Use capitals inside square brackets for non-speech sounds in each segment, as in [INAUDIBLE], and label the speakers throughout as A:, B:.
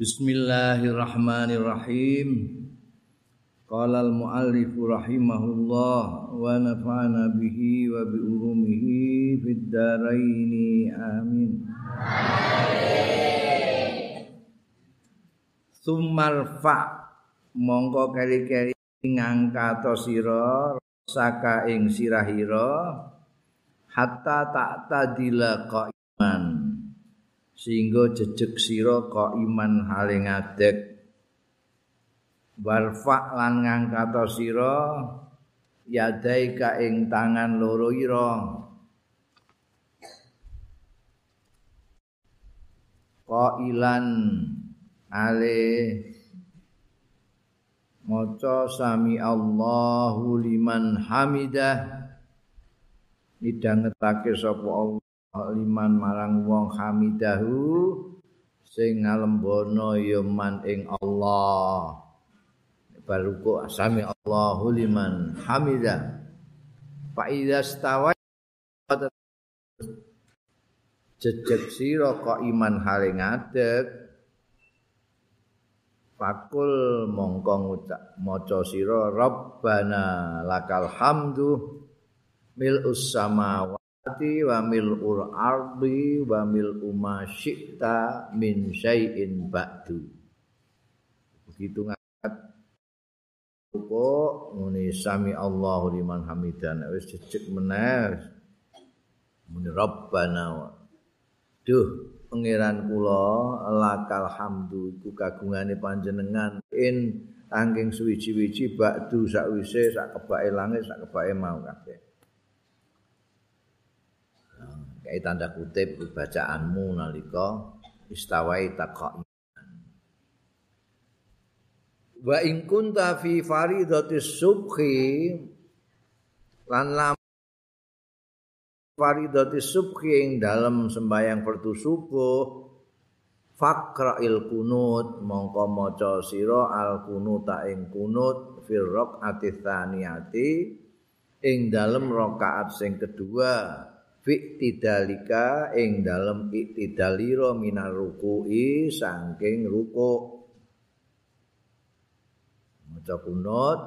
A: Bismillahirrahmanirrahim. Qala al-muallif rahimahullah wa nafa'ana bihi wa bi ulumihi fid dharain amin. Sumarfa mongko keri-keri ngangkat sira saka ing sirahira hatta tak tadila sehingga jejeg sira qaiman haling adek warfa lan ngangkat sira yadai ka ing tangan loro ira. Qailan ale maca sami Allahu liman hamidah. Midhangetake sapa Allah liman marang wong hamidahu sing ngalembono ya man ing Allah. Baruku asami Allahu liman hamida fa idza stawa jejeg sira kok iman hale ngadeg fakul mongko ngucap maca sira rabbana lakal hamdu mil samawati wa mil ardi wa mil ma min syai'in ba'du. Begitu Kok muni sami Allahu liman hamidan. Wis jejeg meneh muni rabbana duh pangeran kula lakal hamdu iku kagungane panjenengan. In angking suwiji-wiji bakdu sakwise sak kebake langit sak kebake mau kabeh kayak tanda kutip bacaanmu nalika istawai taqwa wa in kunta fi faridatis subhi lan lam faridatis subhi ing dalem sembayang fardu subuh faqra'il kunut mongko maca sira al kunuta ing kunut fil raq'ati tsaniyati ing dalem rakaat sing kedua fi tidalika ing dalem iktidalira minar ruku'i saking rukuk maca kunut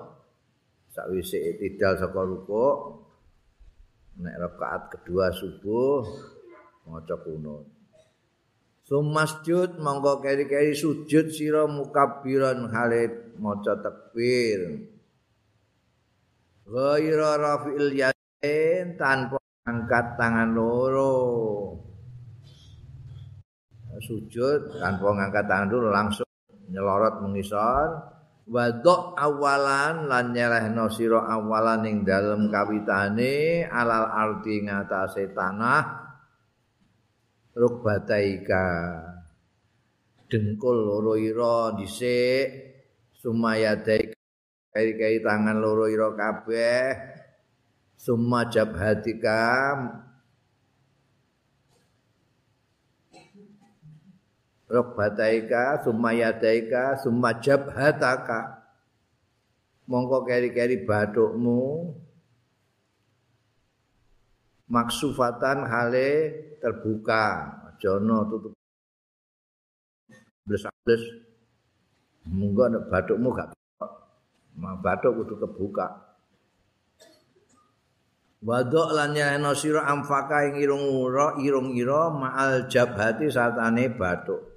A: sakwise itidal saka rukuk nek rakaat kedua subuh maca kunut. Sumasjud monggo keri-keri sujud sira mukabbiran hale maca takbir. Ghaira rafi'il yadain tanpa angkat tangan loro. Sujud tanpa ngangkat tangan dulu langsung nyelorot mengisor. wadok awalan lan nyerehno sira awalan ing dalem kawitane alal arti ngatasé tanah rukbataika dengkul loro ira dhisik sumayadai kai tangan loro ira kabeh sumajab hatika Rokbataika, sumayadaika, sumajabhataka. Mongko keri-keri batukmu maksufatan hale terbuka. Jono tutup. Bles-bles. Monggo nek batukmu gak batuk kudu kebuka. Wadok lan nyana sira amfaka ing irung ira irung ira ma'al jabhati satane batuk.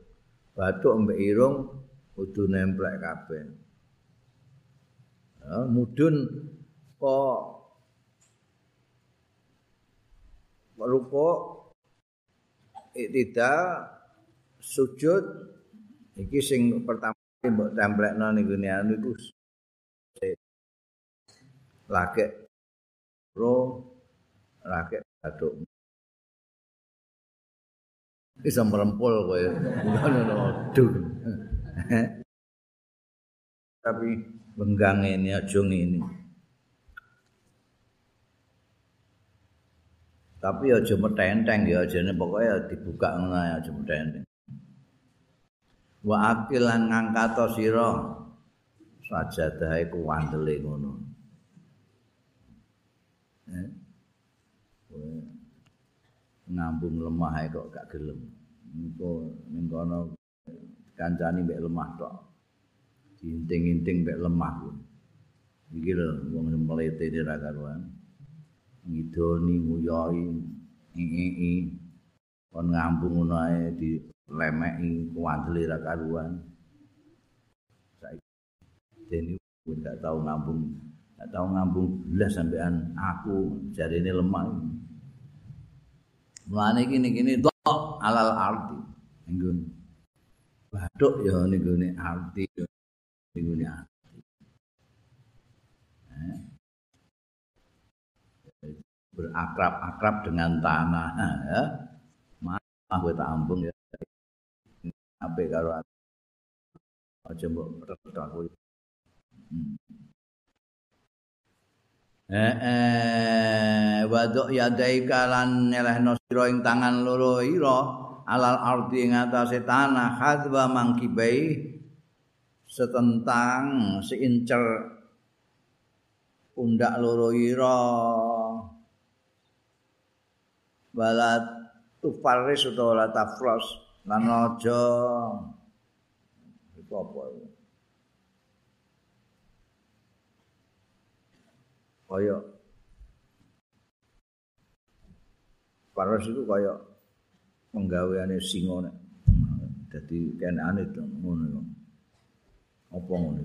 A: batuk mbek irung kudu nemplek kabeh. Ya, mudun kok merupa tidak sujud iki sing pertama mbok templekno ning gone anu iku lagi ro lagi batuk bisa merempul kowe. Aduh. [LAUGHS] Tapi benggang ini aja ini. Tapi aja metenteng ya aja ini pokoknya dibuka ngono aja metenteng. Wa akilan ngangkat sira sajadah iku wandele ngono. Eh? ngambung lemah kok gak gelem. Engko ning kono kancani mbek lemah tok. Diinting-inting mbek lemah kuwi. Iki lho wong mlete ra karuan. Ngidoni nguyoi ngii kon ngambung ngono ae di lemeki kuwandeli ra karuan. Saiki dene gak tau ngambung, gak tau ngambung belas sampean aku jarine lemah. Mulane kene-kene tok alal arti. Nggon. Bathuk ya ning gone arti. Ning gone arti. berakrab-akrab dengan tanah [LAUGHS] ya mah gue tak ambung ya ape karo aja mbok retot aku hmm. Waduk yadai kalan nyelehno sira ing tangan loro ira alal ardi ing atase tanah hadwa mangkibai setentang seincer pundak loro ira. Balat tufaris utawa la tafros lan aja. Apa kaya. Paros itu kaya penggaweane singa nek. Dadi kenane to ngono apa ngono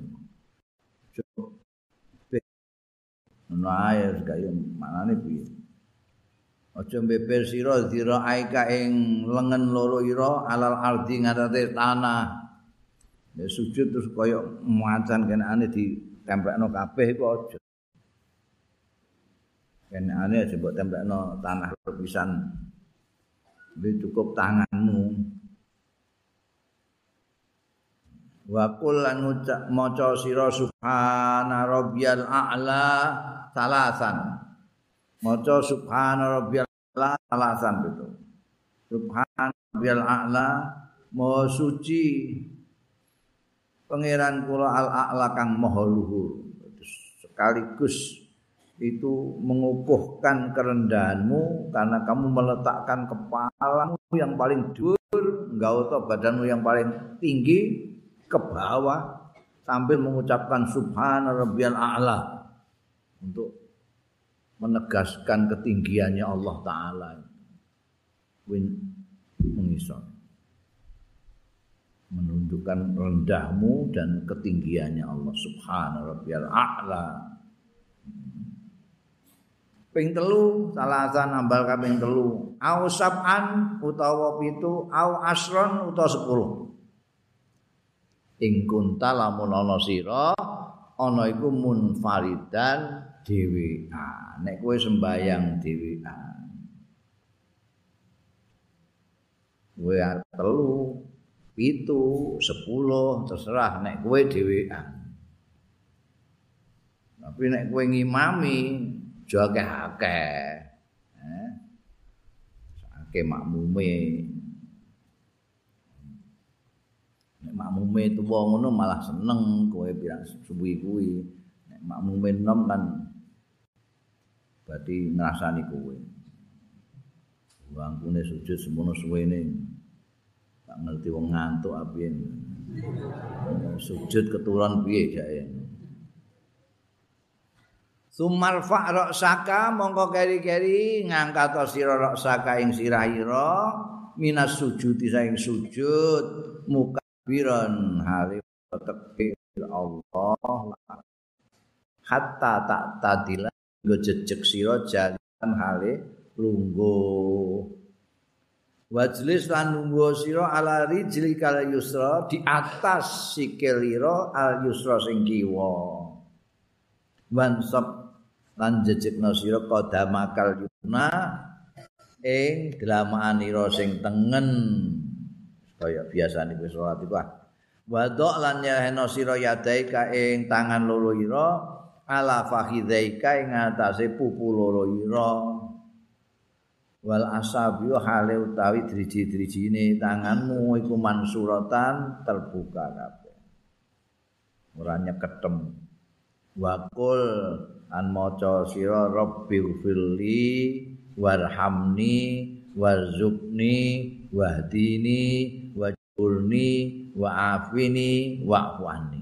A: ngono ae kaya manane piye? Aja beber sira dira aika ing lengen loro ira alal ardi ngatate tanah. Ya sujud terus kaya macan kenane ditempelno kabeh iku aja kenane aja mbok tempelno tanah pisan. Ini cukup tanganmu. Wa qul lan maca sira subhana rabbiyal a'la salasan. Maca subhana rabbiyal a'la salasan itu subhana rabbiyal a'la maha suci. Pangeran kula al a'la kang maha luhur. Sekaligus itu mengukuhkan kerendahanmu karena kamu meletakkan kepalamu yang paling dur enggak usah badanmu yang paling tinggi ke bawah sambil mengucapkan subhana rabbiyal a'la untuk menegaskan ketinggiannya Allah taala. Win mengisor. Menunjukkan rendahmu dan ketinggiannya Allah subhana rabbiyal a'la. Ping telu salasan ambal kaping telu. Au sab'an utawa pitu au asron utawa sepuluh. ing kunta lamun ana sira ana iku munfaridan dhewean nek kowe sembayang dhewean kowe arep telu pitu sepuluh terserah nek kowe dhewean tapi nek kowe ngimami jake akeh eh akeh makmume nek makmume tuwa ngono malah seneng kowe pirang subuhi kuwi nek makmume nom kan berarti ngrasani kowe wangkune sujud semono suwene tak ngerti wong ngantuk apiye sujud keturun piye jake Sumal fa'ra saka mongko keri-keri ngangkat sira rak saka ing sirahira minas sujud saing sujud muka biran hale tepi Allah. Hatta tak tadila nggo jejeg sira jalan hale lungguh. Wajlis lan lungguh sira ala rijli kal yusra di atas sikil al yusra sing kiwa wansab lan jejegna sira qadamakal yuna ing delamaan ira sing tengen. Kaya biasane kowe salat iku ah. Wadok lan yahena sira yadaika ing tangan loro ira ala fakhidaika ing atase pupu loro ira. Wal asabi hale utawi driji-drijine tanganmu iku mansuratan terbuka kabeh. Ora nyeketem wakul an maca sira rabbil firli warhamni warzuqni wahdini wajburni wa afini wa afwani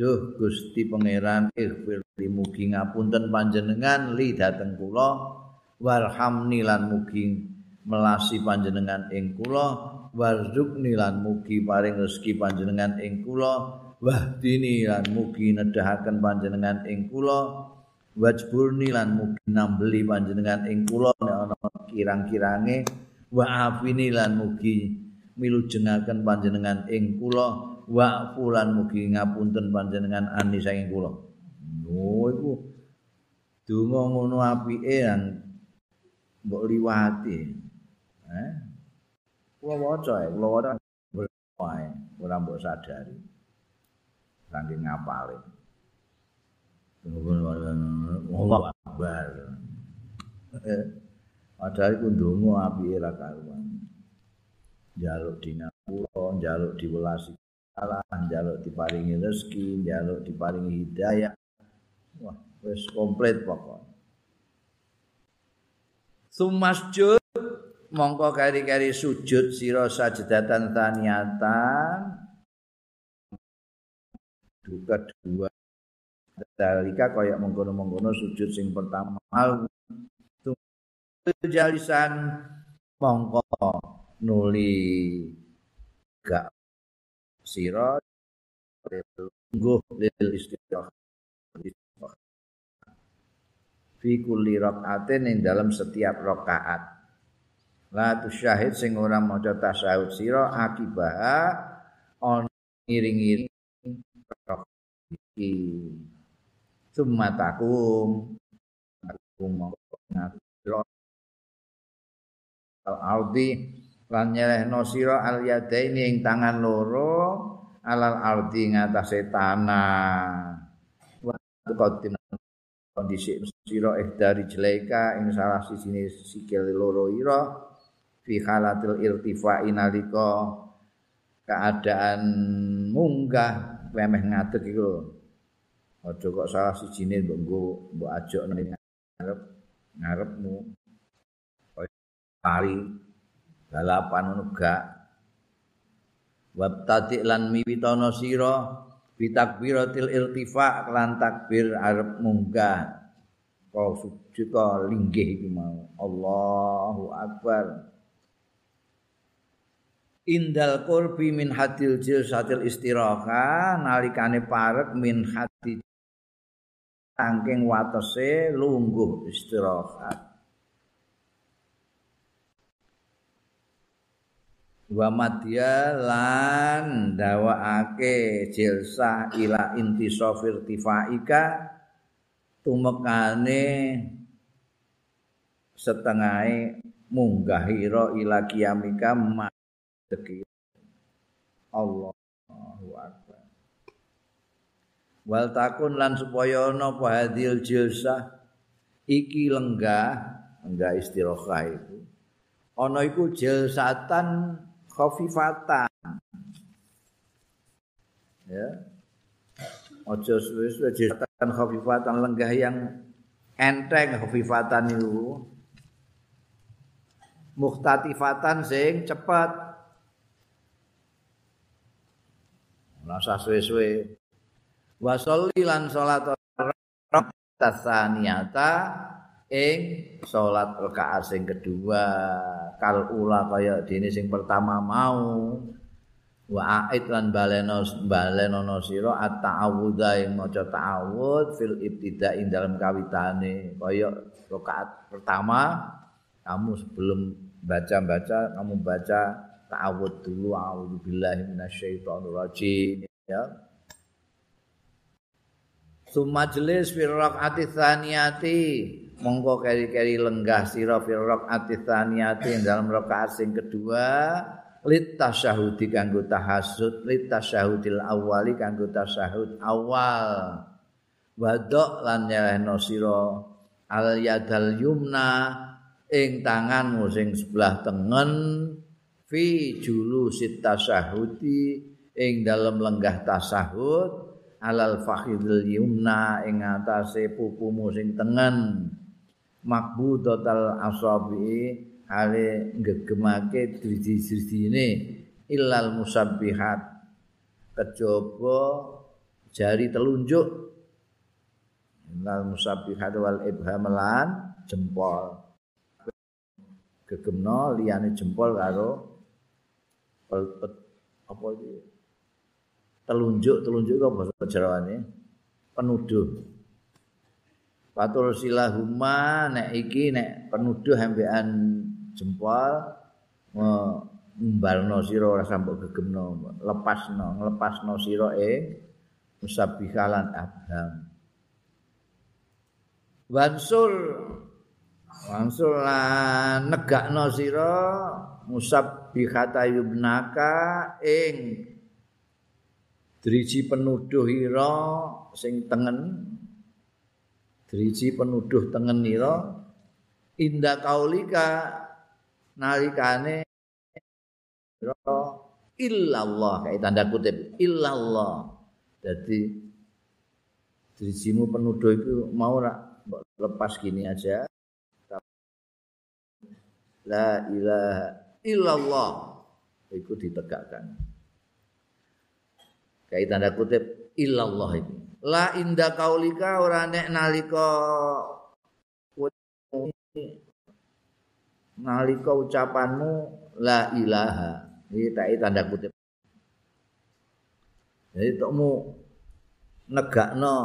A: Duh Gusti Pangeran ighfir mugi ngapunten panjenengan li dateng kula. Warhamni lan mugi melasi panjenengan ing kula. Warzuqni lan mugi paring rezeki panjenengan ing kula wahdini lan mugi nedahaken panjenengan ing kula wajburni lan mugi nambeli panjenengan ing kula nek ana kirang-kirange wa afini lan mugi milujengaken panjenengan ing kula wa fulan mugi ngapunten panjenengan ani saking kula. Oh iku donga ngono apike yang mbok liwati. Eh? Kula waca kula waca ora mbok sadari. Saking ngapale. Allah Akbar. Eh, padahal iku donga apike ra karuan. Jaluk dinapura, jaluk diwelasi Allah njaluk diparingi rezeki, njaluk diparingi hidayah. Wah, wis komplit pokok. Sumasjud mongko kari-kari sujud sira sajdatan taniyatan duka dua. Dalika kaya mengkono-mengkono sujud sing pertama. Jalisan mongko nuli. Gak sira. Lungguh lil istirahah fi kulli rakaatin ing dalam setiap rakaat. La syahid sing ora maca tasyahud sira akibah on iring-iring iki sumatakum. Takum ngatur al-ardi lan nyerehno sira al yadaini ing tangan loro alal ardi ngatasé tanah. Wa qadim kondisi sira ihdari jelaika ing salah sisine sikil loro ira fi halatil irtifa'i nalika keadaan munggah lemeh ngadeg iku aja kok salah sijine mbok nggo mbok ajok nang ngarep ngarepmu. Kali balapan ngono gak. Wabtati lan miwitono sira bitakbiratil irtifa lan takbir arep munggah. Kau sujud kau linggih iki mau. Allahu akbar. Indal qurbi min hadil jilsatil istiraha nalikane parek min hati saking watese lungguh istirahat. Wa madya lan dawaake jilsah ila inti sofir tifaika tumekane setengah munggahira ila kiamika madeki Allahu akbar wal takun lan supaya ana apa hadil jilsah iki lenggah enggak istirahah itu ana iku jilsatan khafifatan. Ya. Aja suwe-suwe jilsatan khafifatan lenggah yang enteng khafifatan itu. Mukhtatifatan sing cepat. Rasa suwe-suwe. Wa sholli lan salat tasaniyata ing salat rakaat sing kedua. Kal ula kaya dene sing pertama mau. Wa ait lan baleno balenono sira at-ta'awudha ing maca ta'awud fil ibtida ing dalam kawitane. Kaya rakaat pertama kamu sebelum baca-baca kamu baca ta'awud dulu. A'udzubillahi minasyaitonir rajim ya Sumajlis fi rakaati tsaniyati. Monggo keri-keri lenggah sira fi rakaat tsaniyati dalam rakaat sing kedua. Lit tasyahudi kanggo tahasud lit tasyahudil awali kanggo tasyahud awal. Wadok lan nyerehno sira al yadal yumna ing tanganmu sing sebelah tengen fi julu sit tasyahudi ing dalam lenggah tasahud alal fakhidil yumna ing atase pupumu sing tengen. Makbudatal asabi ale gegemake driji-drijine. Illal musabbihat kejaba jari telunjuk. Illal musabbihat wal ibhamelan jempol. Gegemno liyane jempol karo apa iki telunjuk telunjuk kok basa Jawane? Penuduh. Fatul silahuma nek iki nek penuduh hembean jempol mbalno sira ora sampe gegemno lepasno nglepasno sira ing musabbihalan abham. Wansur wansur negakno sira musabbihata yubnaka ing driji penuduh ira sing tengen. Driji penuduh tengen ira. Inda kaulika nalikane illallah. Kayak tanda kutip illallah. Jadi drijimu penuduh itu mau rak lepas gini aja. La ilaha illallah. Itu ditegakkan kayak tanda kutip illallah itu la inda kaulika ora nek nalika nalika ucapanmu la ilaha. Iki tak tanda kutip. Jadi tokmu negakno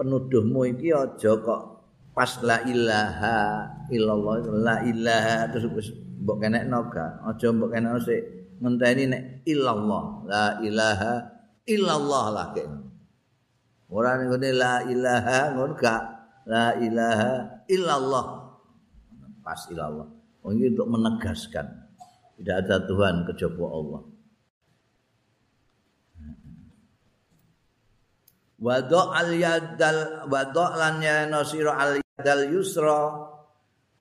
A: penuduhmu iki aja kok pas la ilaha illallah la ilaha terus mbok kenekno ga aja mbok kenekno sik ngenteni nek illallah. La ilaha illallah lah kek ora ning la ilaha ngono gak. La ilaha illallah. Pas illallah. Oh, ini untuk menegaskan. Tidak ada Tuhan kecuali Allah. Wado al yadal wado lan ya nasira al yadal yusra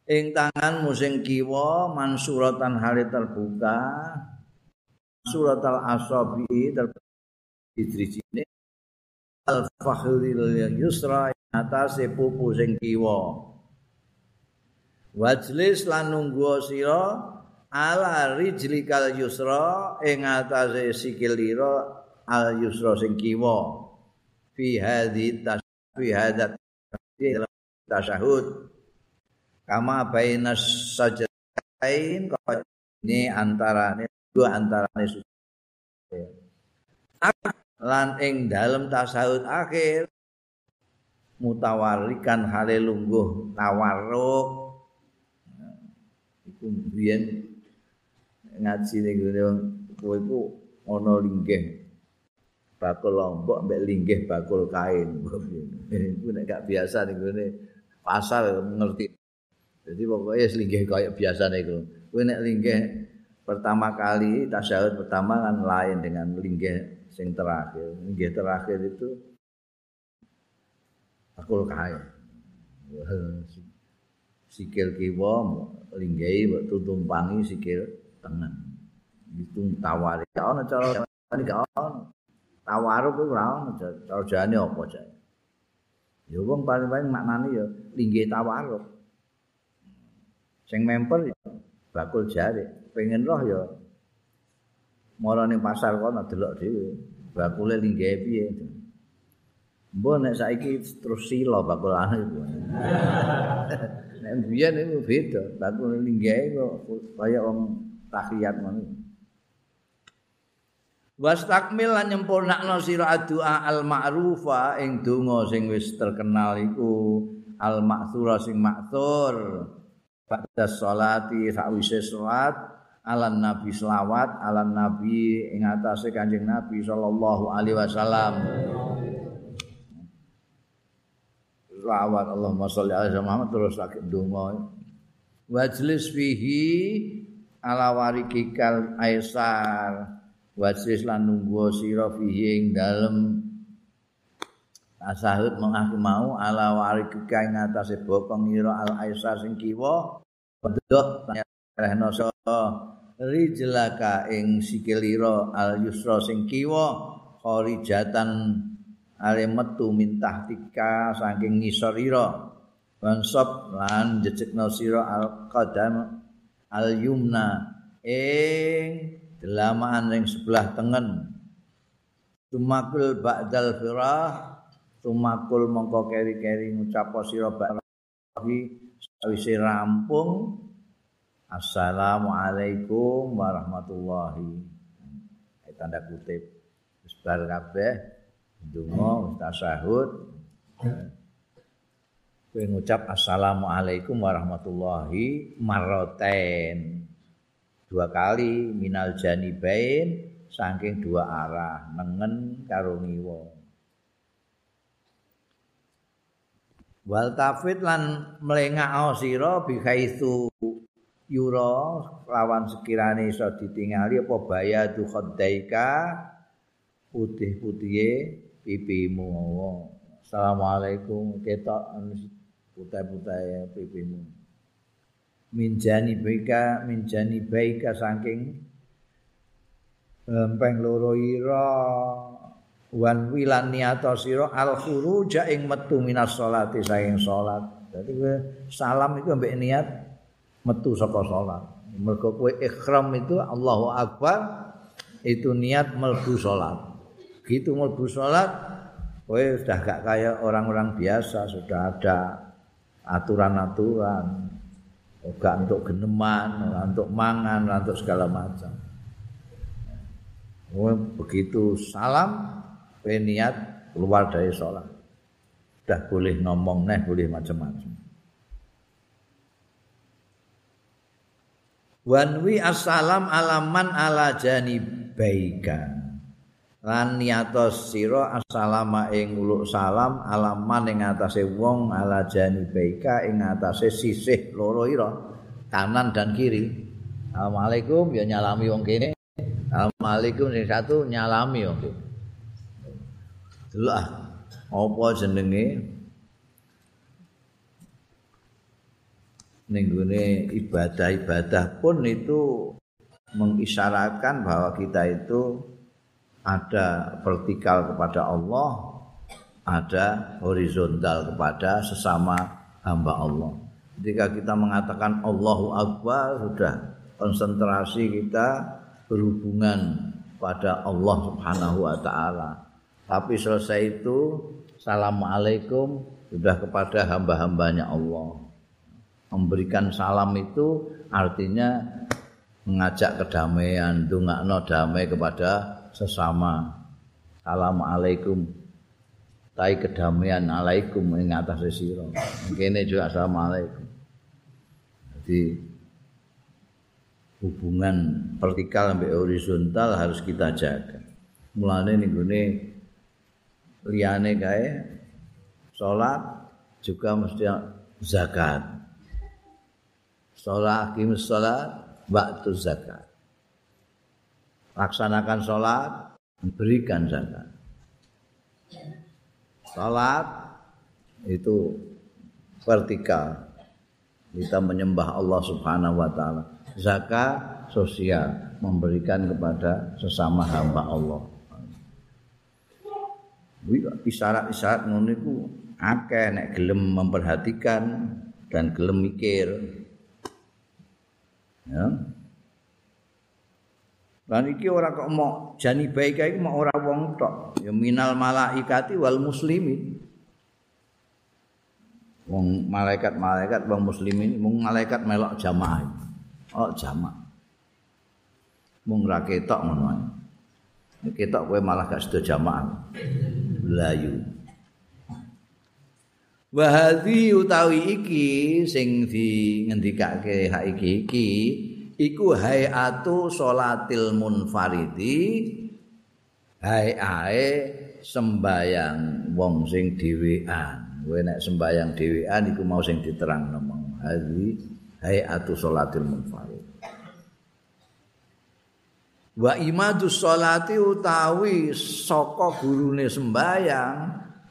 A: ing tanganmu sing kiwa mansuratan hale terbuka suratal asabi terbuka al fakhril yusra atase pupu sing kiwa. Wajlis lan nunggu sira ala rijlikal yusra ing atase sikilira al yusra sing kiwa. Fi hadhi tasfi hadat tasyahud. Kama baina sajdain ini antara ini dua antara ini lan ing dalam tasahud akhir mutawarikan hale lungguh tawarruk iku biyen ngaji ning kowe iku ana linggih bakul lombok mbek linggih bakul kain. Iku nek gak biasa ning ngene pasar ngerti. Jadi pokoknya linggih kayak biasa niku. Kowe nek linggih pertama kali tasyahud pertama kan lain dengan linggih sing terakhir. Linggih terakhir itu bakul kain. Sikil kiwa linggihi mbok tutumpangi sikil tengen. Itu tawari. Cara gak ono. tawaruk kuwi ora ono jane apa jane ya wong paling-paling maknane ya linggih tawaruk sing memper ya bakul jare pengen roh ya. Mara ning pasar kono delok dhewe. Bakule linggih piye? Mbok nek saiki terus sila bakul ana iku nek biyen iku beda. Bakul linggih kok kaya wong tahiyat ngono. Wastakmil lan nyempurnakno sira doa al ma'rufa ing donga sing wis terkenal iku al ma'thura sing ma'thur. Pada salati sawise salat ala nabi selawat ala nabi ing atase kanjeng nabi sallallahu alaihi wasallam. Selawat Allahumma sholli ala Muhammad terus lagi donga wajlis fihi ala warikikal aisar. Wasis lan nunggu sira fihi ing dalem. Tasahud mengaku mau ala warika ing atase bokong ira al aisa sing kiwa. Pedhot rehno so rijlaka ing sikilira al yusra sing kiwa kharijatan ale metu mintah tika saking ngisor ira bansop lan jejekno sira al qadam al yumna ing gelamaan ring sebelah tengen. Tumakul ba'dal firah tumakul mongko keri-keri ngucap sira ba'di sawise rampung assalamualaikum warahmatullahi tanda kutip. Wis kabeh. Ndonga wis tasyahud kowe ngucap assalamualaikum warahmatullahi marroten dua kali minal janibain saking dua arah nengen karo ngiwa wal tafid lan mlengak sira bi khaitsu yura lawan sekirane iso ditingali apa bayadu khaddaika putih-putihe pipimu Assalamualaikum. Ketok putih-putih pipimu. Minjani baika minjani baika saking lempeng loro ira. Wan wilan niata sira al khuruja ing metu minas salati saing salat. Dadi salam itu ambek niat metu saka salat. Mergo kowe ikhram itu Allahu akbar itu niat melbu salat. Gitu melbu salat kowe sudah gak kayak orang-orang biasa sudah ada aturan-aturan. Gak untuk geneman, untuk mangan, untuk segala macam. begitu salam niat keluar dari sholat sudah boleh ngomong neh boleh macam-macam wanwi assalam alaman ala janibaika. Lan niatos sira assalama ing uluk salam alaman ing atase wong ala janibaika ing atase sisih loro ira kanan dan kiri. Assalamualaikum ya nyalami wong kene. Assalamualaikum sing satu nyalami wong kene. Lah apa jenenge nenggone ibadah-ibadah pun itu mengisyaratkan bahwa kita itu ada vertikal kepada Allah, ada horizontal kepada sesama hamba Allah. Ketika kita mengatakan Allahu Akbar, sudah konsentrasi kita berhubungan pada Allah Subhanahu wa taala. Tapi selesai itu Assalamualaikum sudah kepada hamba-hambanya Allah. Memberikan salam itu artinya mengajak kedamaian, dungakno damai kepada sesama. Assalamualaikum. Tai kedamaian alaikum ing atas sira. Kene juga assalamualaikum. Jadi hubungan vertikal sampai horizontal harus kita jaga. Mulane ning liyane kae salat juga mesti zakat. Salat kimus salat waktu zakat. Laksanakan salat, berikan zakat. Salat itu vertikal. Kita menyembah Allah Subhanahu wa taala. Zakat sosial memberikan kepada sesama hamba Allah. isyarat-isyarat ngono iku akeh nek gelem memperhatikan dan gelem mikir. Ya. Lan iki ora kok mau jani baik iki mau ora wong tok, ya minal malaikati wal muslimin. Wong malaikat-malaikat wong muslimin mung malaikat melok jamaah. Oh jamaah. Mung ra ketok ngono ae. Ketok kowe malah gak sedo jamaah. layu wa hadhi utawi iki sing di ngendikake hak iki iki iku hayatu salatil munfaridi. Hayae sembayang wong sing dhewean. Kowe nek sembayang dhewean iku mau sing diterang nomong hadhi hayatu salatil munfarid. Wa imadu sholati utawi saka gurune sembayang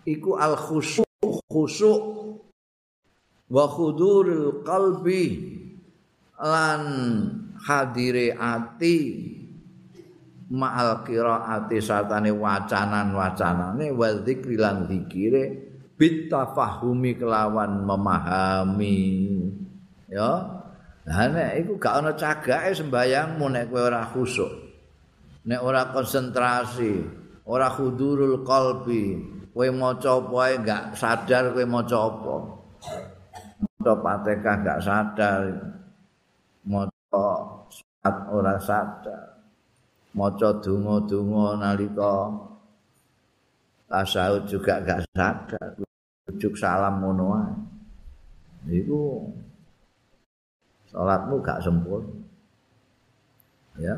A: iku al khusyuk khusyuk wa khudurul qalbi lan hadire ati ma'al qiraati satane wacanan-wacanane wa dzikri lan dzikire bitafahumi kelawan memahami. Ya nah nek iku gak ana cagake sembayangmu nek kowe ora khusyuk nek ora konsentrasi ora hudurul qalbi kowe maca apa ae gak sadar kowe maca apa? Maca Fatihah gak sadar. Maca saat ora sadar. Maca donga-donga nalika tasawuf juga gak sadar. Ujuk salam ngono ae. Iku salatmu gak sempurna. Ya.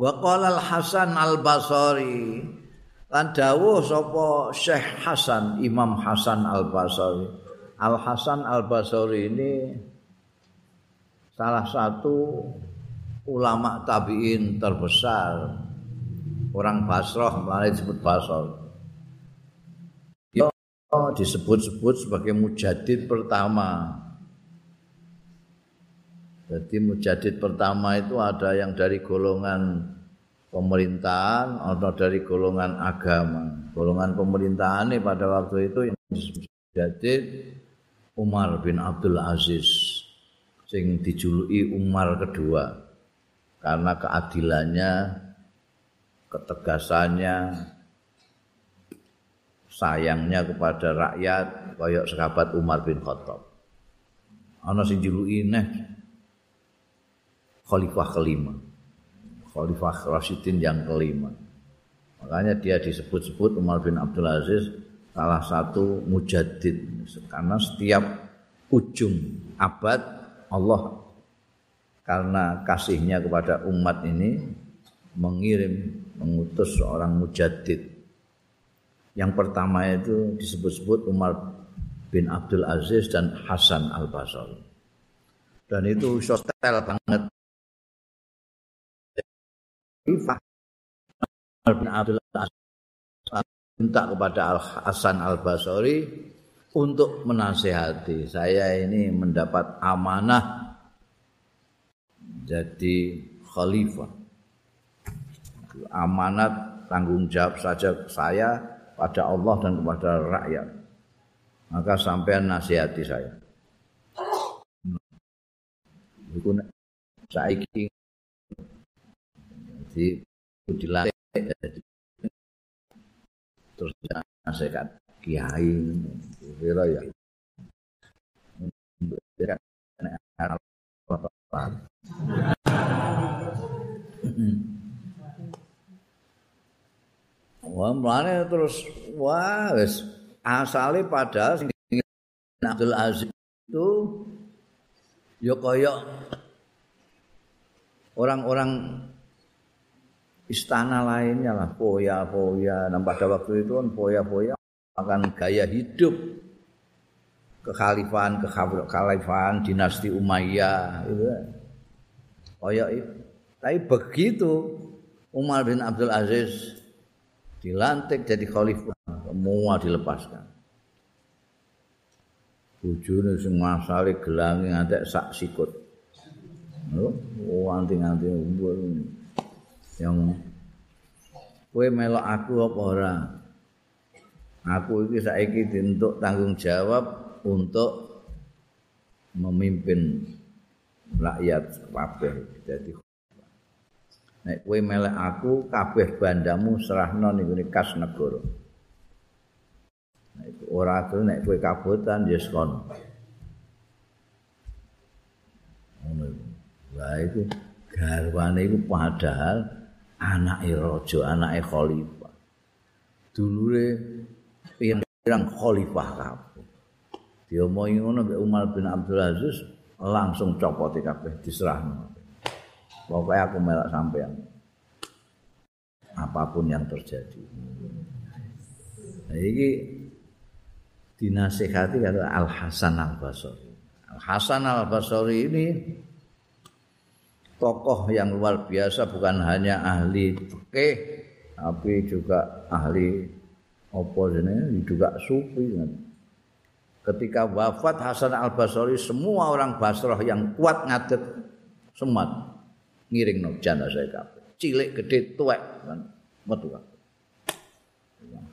A: Wa qala al hasan al basri lan dawuh sapa syekh hasan imam hasan al basri al hasan al basri ini salah satu ulama tabiin terbesar. Orang Basrah mulai disebut Basrah. Disebut-sebut sebagai mujadid pertama. Jadi mujadid pertama itu ada yang dari golongan pemerintahan atau dari golongan agama. Golongan pemerintahan ini pada waktu itu yang mujadid Umar bin Abdul Aziz sing dijuluki Umar kedua karena keadilannya, ketegasannya, sayangnya kepada rakyat koyok sahabat Umar bin Khattab. Ana sing juluki neh khalifah kelima. Khalifah Rasidin yang kelima. Makanya dia disebut-sebut Umar bin Abdul Aziz salah satu mujadid karena setiap ujung abad Allah karena kasihnya kepada umat ini mengirim mengutus seorang mujadid yang pertama itu disebut-sebut Umar bin Abdul Aziz dan Hasan Al Basri dan itu sosial banget Khalifah. Bin Abdul minta kepada Al Hasan Al Basri untuk menasehati saya ini mendapat amanah jadi khalifah. Amanat tanggung jawab saja saya pada Allah dan kepada rakyat. Maka sampean nasihati saya. Saiki jadi dilatih terus nasihat kiai kira ya. Wah, mulane terus wah wis. Asale padahal Abdul Aziz itu ya kaya orang-orang istana lainnya lah foya-foya. Dan pada waktu itu kan foya-foya akan gaya hidup. Kekhalifahan kekhalifahan dinasti Umayyah itu kaya itu. Tapi begitu Umar bin Abdul Aziz dilantik jadi khalifah semua dilepaskan. Bujune sing masale gelange ngantek sak sikut. Oh anting-anting yang kowe melok aku apa ora? Aku iki saiki dientuk tanggung jawab untuk memimpin rakyat kabeh dadi nek kowe melek aku kabeh bandamu serahno ning ngene kas negara. Nek ora tuh nek kowe kabutan ya kon ngono Wah itu garwane iku padahal anake raja, anake khalifah. Dulure pirang khalifah kabeh. Diomongi ngono mbek Umar bin Abdul Aziz langsung copot kabeh diserahno. Pokoknya aku melak sampean. Apapun yang terjadi. Nah, ini dinasihati kata Al Hasan Al Basri. Al Hasan Al Basri ini tokoh yang luar biasa bukan hanya ahli fikih tapi juga ahli apa juga sufi. Ketika wafat Hasan Al Basri semua orang Basrah yang kuat ngadet semat ngiring no jenazah kabeh. Cilik gede tuwek kan? Metu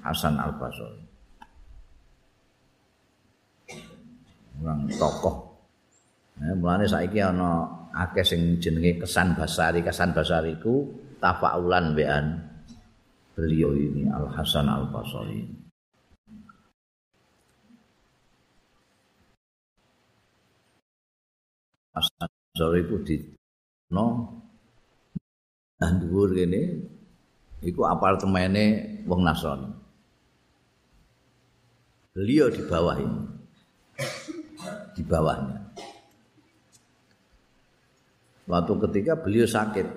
A: Hasan Al Basri orang tokoh. Nah, mulane saiki ana akeh sing jenenge kesan basari. Kesan basari ku tafaulan bean beliau ini Al Hasan Al Basri. Hasan Basri ku di no dhuwur kene iku apartemene wong Nasrani beliau di bawah ini di bawahnya Waktu ketika beliau sakit,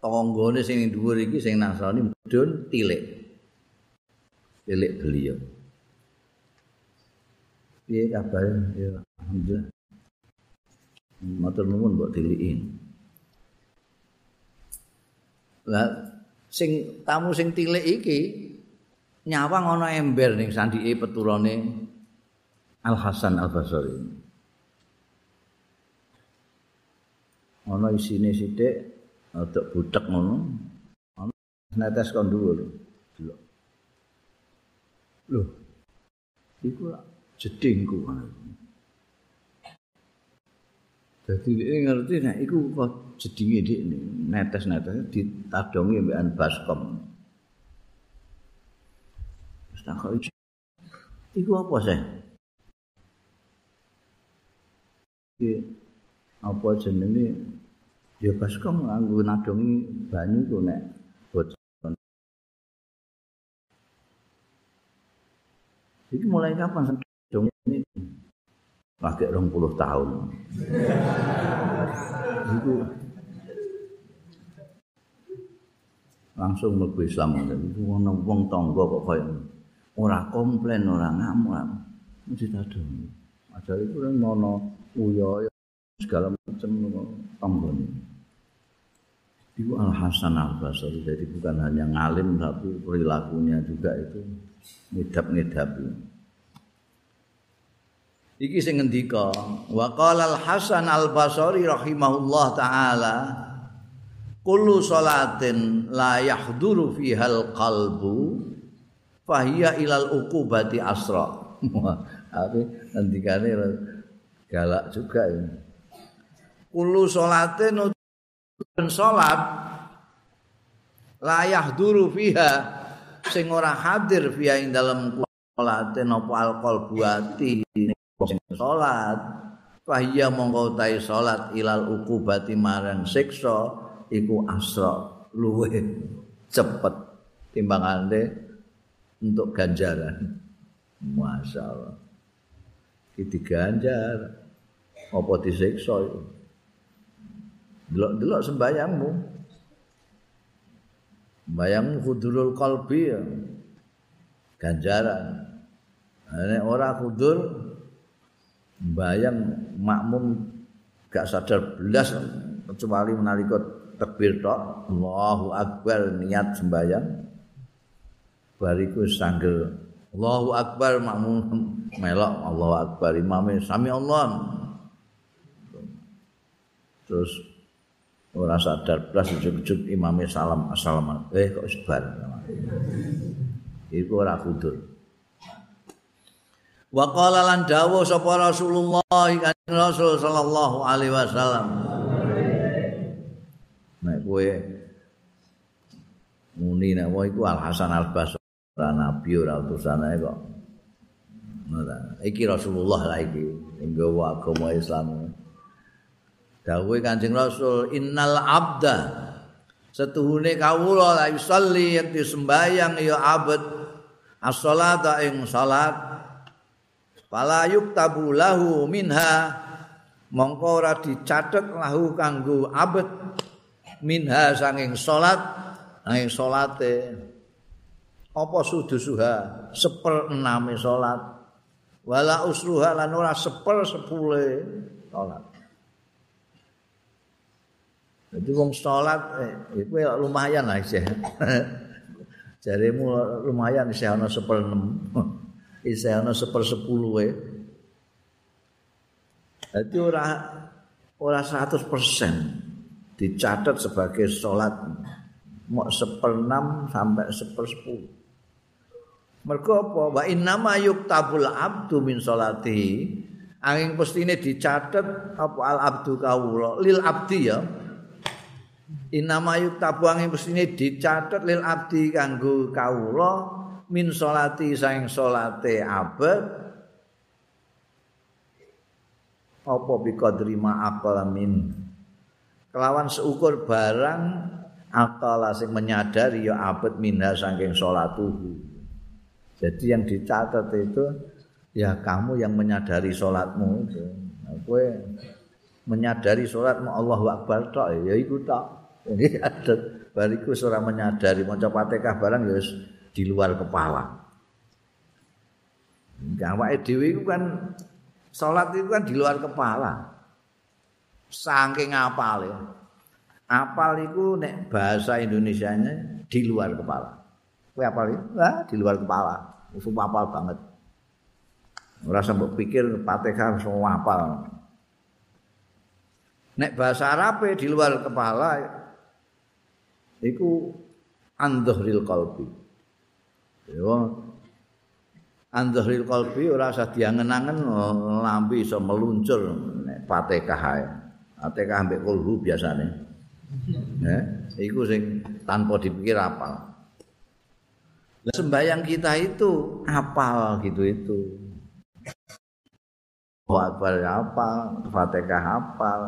A: tonggone sing dhuwur iki sing nasrani mudhun tilik. Tilik beliau. Piye kabar? Ya, alhamdulillah. Matur nuwun mbok tilikin. Lah sing tamu sing tilik iki nyawang ana ember ning sandike peturane Al Hasan Al Basri. Ana isine sithik rada butek ngono. Ana netes kon dhuwur delok. Lho iku jedingku Jadi dia ngerti nek iku kok jedinge dik netes-netes ditadongi mbekan baskom. Kok iku apa sih? Apa jenenge? Ya baskom nganggo nadongi banyu ku nek. Bocor. Iki mulai kapan dong ini? Pakai rong puluh tahun. [LAUGHS] Itu langsung mlebu Islam. Itu ana wong tangga kok kaya ora komplain ora ngamuk. Mesti tadung padahal iku ana uya segala macam tombol. Itu Al Hasan Al Basri. Jadi bukan hanya ngalim tapi perilakunya juga itu ngidap-ngidap. Iki sing ngendika wa qala Al Hasan Al Basri rahimahullah taala kullu salatin la yahduru fihal qalbu fahiya ilal uqubati asra. [LAUGHS] Tapi ngendikane galak juga ini. Kulu salate nutun salat layah duru fiha sing ora hadir fiha ing dalem salate napa alqol buati. Sing salat fahiya mongko tai salat ilal ukubati marang siksa iku asra luwe cepet timbangane untuk ganjaran. Masyaallah iki diganjar apa disiksa itu delok-delok sembayangmu. Sembayangmu hudurul qalbi ya. Ganjaran. Nek ora hudur bayang makmum gak sadar belas kecuali menalika takbir tok Allahu akbar niat sembayang bariku sanggel Allahu akbar makmum melok Allahu akbar imame sami Allah terus ora sadar blas ujug-ujug imame salam assalamualaikum. Eh kok sebar iku ora kudur. Wa qala lan dawuh sapa Rasulullah kanjeng Rasul sallallahu alaihi wasallam. Nek kowe muni nek wae iku Al Hasan Al Basri ora nabi ora utusane kok. Iki Rasulullah lah iki ing agama Islam dawuhe Kanjeng Rasul innal abda. Setuhune kawula la yusalli yen sembayang ya abad. As-salata ing salat. Fala yuktabu lahu minha. Mongko ora dicatet lahu kanggo abad. Minha sanging salat. Nanging salate. Apa sudusuha? Seper ename salat. Wala usruha lan ora seper sepule salat Jadi wong salat eh, iku lumayan lah isih. [LAUGHS] Jaremu lumayan isih ana 16. [LAUGHS] Isih ana 10 e. Dadi ora ora 100% dicatat sebagai salat mau 16 sampai 10. Mergo apa? Wa inna ma yuktabul abdu min salati. angin pestine dicatet apa al abdu kawula lil abdi ya inama yuktabu angin pestine dicatet lil abdi kanggo kawula min salati saing salate abad. Apa biqadri ma aqala min? Kelawan seukur barang akala sing menyadari ya abad minha saking salatuhu jadi yang dicatat itu ya kamu yang menyadari sholatmu itu. Nah, menyadari sholatmu Allah Akbar tok ya iku tok. Jadi [LAUGHS] ada bariku seorang menyadari maca Fatihah barang ya di luar kepala. Awake dhewe iku kan salat itu kan di luar kepala. Saking apal ya. Apal itu nek bahasa Indonesianya di luar kepala. Kowe apal itu? Wah, di luar kepala. Itu apal banget. Ora sampe pikir Fatihah semua hafal. Nek bahasa Arab di luar kepala iku andhril qalbi. Yo andhril qalbi ora usah diangen-angen lambi iso meluncur nek Fatihah ae. Fatihah ambek kulhu biasane. Eh, iku sing tanpa dipikir apal. sembayang kita itu apal gitu itu. Akbar hafal, Fatihah hafal.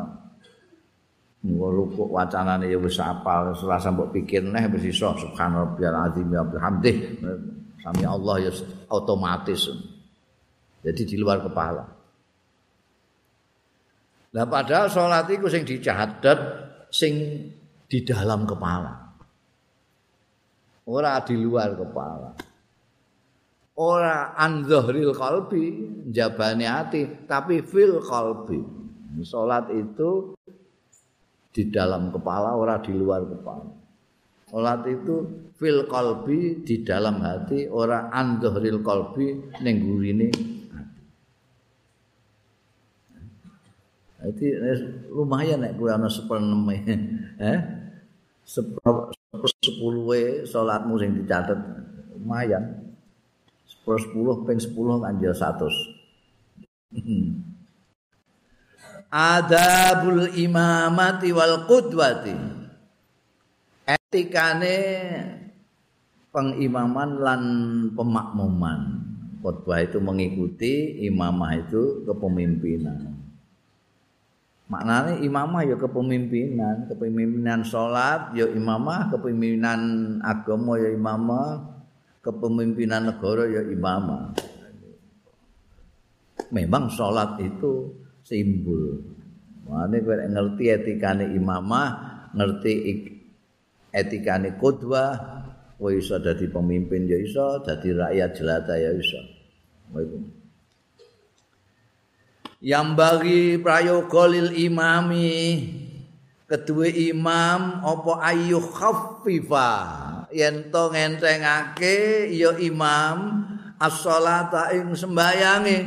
A: Nguruk wacanane ya wis hafal, ora sampe pikir neh wis iso subhanallahil azim ya bihamdih. Sami Allah ya otomatis. Jadi di luar kepala. Lah padahal salat iku sing dicatet sing di dalam kepala. Ora di luar kepala. ora an zahril qalbi jabane ati tapi fil qalbi salat itu di dalam kepala ora di luar kepala. Salat itu fil qalbi di dalam hati ora an zahril qalbi ning gurine Jadi lumayan nek kowe ana sepenem [LAUGHS] eh? Sepuluh salatmu sing dicatet lumayan. Per 10 ping 10 kanjil 100 adabul imamati wal qudwati. Etikane pengimaman lan pemakmuman. Khutbah itu mengikuti imamah itu kepemimpinan. Maknanya imamah ya kepemimpinan kepemimpinan sholat ya imamah kepemimpinan agama ya imamah kepemimpinan negara ya imamah. Memang sholat itu simbol. Mane kowe ngerti etikane imamah, ngerti etikane qudwah, kowe iso dadi pemimpin ya iso, dadi rakyat jelata ya iso. Yang bagi prayoga lil imami kedua imam apa ayu khaffifa yen to ngentengake ya imam as-shalata ing sembayange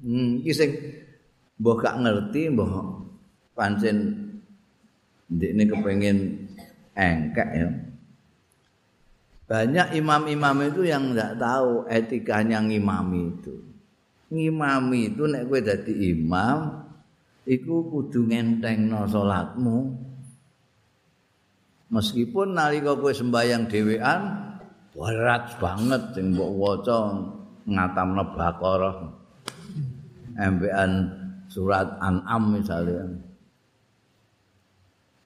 A: hmm iki mbah gak ngerti mbah pancen ndekne kepengin engkek ya. Banyak imam-imam itu yang nggak tahu etikanya ngimami itu. Ngimami itu nek kowe dadi imam iku kudu ngentengno salatmu. Meskipun nalika kowe sembayang dhewean berat banget sing mbok waca ngatamna Baqarah. Embean surat An'am misalnya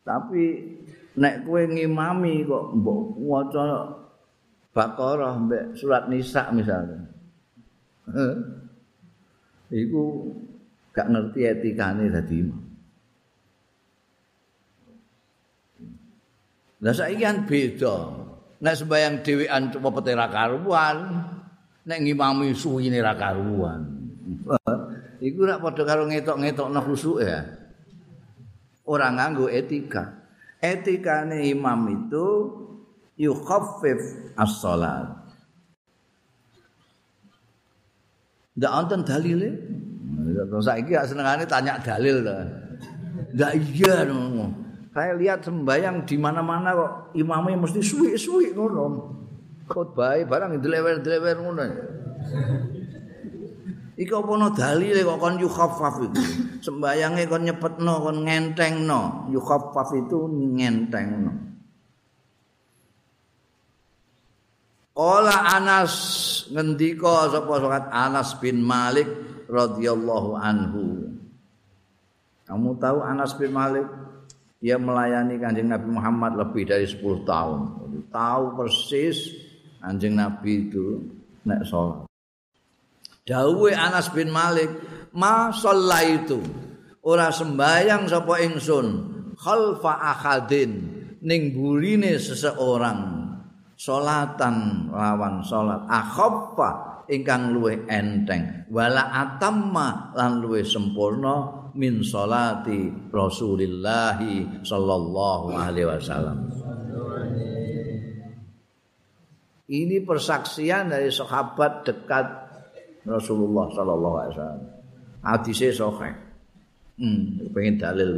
A: tapi nek kowe ngimami kok mbok waca Baqarah mbek surat Nisa misalnya iku gak ngerti etikane dadi imam Lah saiki kan beda. Nek sembayang dhewean cuma pete ra karuan, nek ngimami suwine ra karuan. Iku rak padha karo ngetok-ngetokno khusuk ya. Ora nganggo etika. Etikane imam itu yukhaffif as-salat. Ndak wonten dalile. Terus saiki senengane tanya dalil to. Ndak iya ngono. Saya lihat sembayang di mana-mana kok imamnya mesti suwi-suwi ngono. Khotbah barang dilewer-dilewer ngono. Iki apa no dalile kok kon yukhaffaf itu. [LAUGHS] Sembayange kon nyepetno kon ngentengno. Yukhaffaf itu ngentengno. Ola Anas ngendika sapa salat Anas bin Malik radhiyallahu anhu. Kamu tahu Anas bin Malik dia melayani Kanjeng Nabi Muhammad lebih dari 10 tahun. Tahu persis Kanjeng Nabi itu nek salat. Dawe Anas bin Malik, "Ma itu ora sembayang sapa ingsun khalfa ahadin ning burine seseorang. Salatan lawan salat akhaffa ingkang luwih enteng. Wala atamma lan luwih sempurna min salati Rasulillah sallallahu alaihi wasallam. Ini persaksian dari sahabat dekat Rasulullah sallallahu alaihi wasallam. Hadise sahih. Hmm, pengen dalil.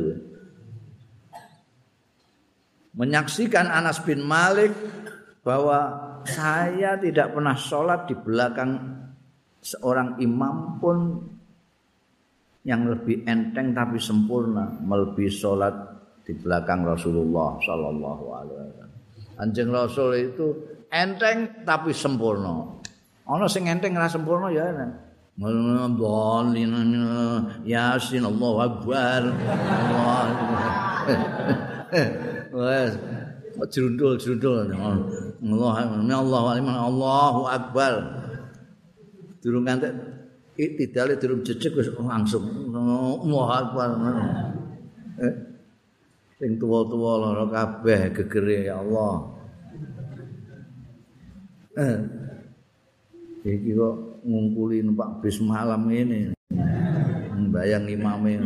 A: Menyaksikan Anas bin Malik bahwa saya tidak pernah sholat di belakang seorang imam pun yang lebih enteng tapi sempurna melebihi sholat di belakang Rasulullah Sallallahu Alaihi Wasallam. Anjing Rasul itu enteng tapi sempurna. Ana sing enteng ra sempurna ya ana Maldolin Yasin Allah Akbar. Wes. Jerundul jerundul Allah Allah Allahu Akbar. Durung ngantek tidale durung jejeg wis langsung. Allahu Akbar. Sing tuwa-tuwa lara kabeh gegere ya Allah iki kok ngungkuli numpak bis malam ini bayang imame.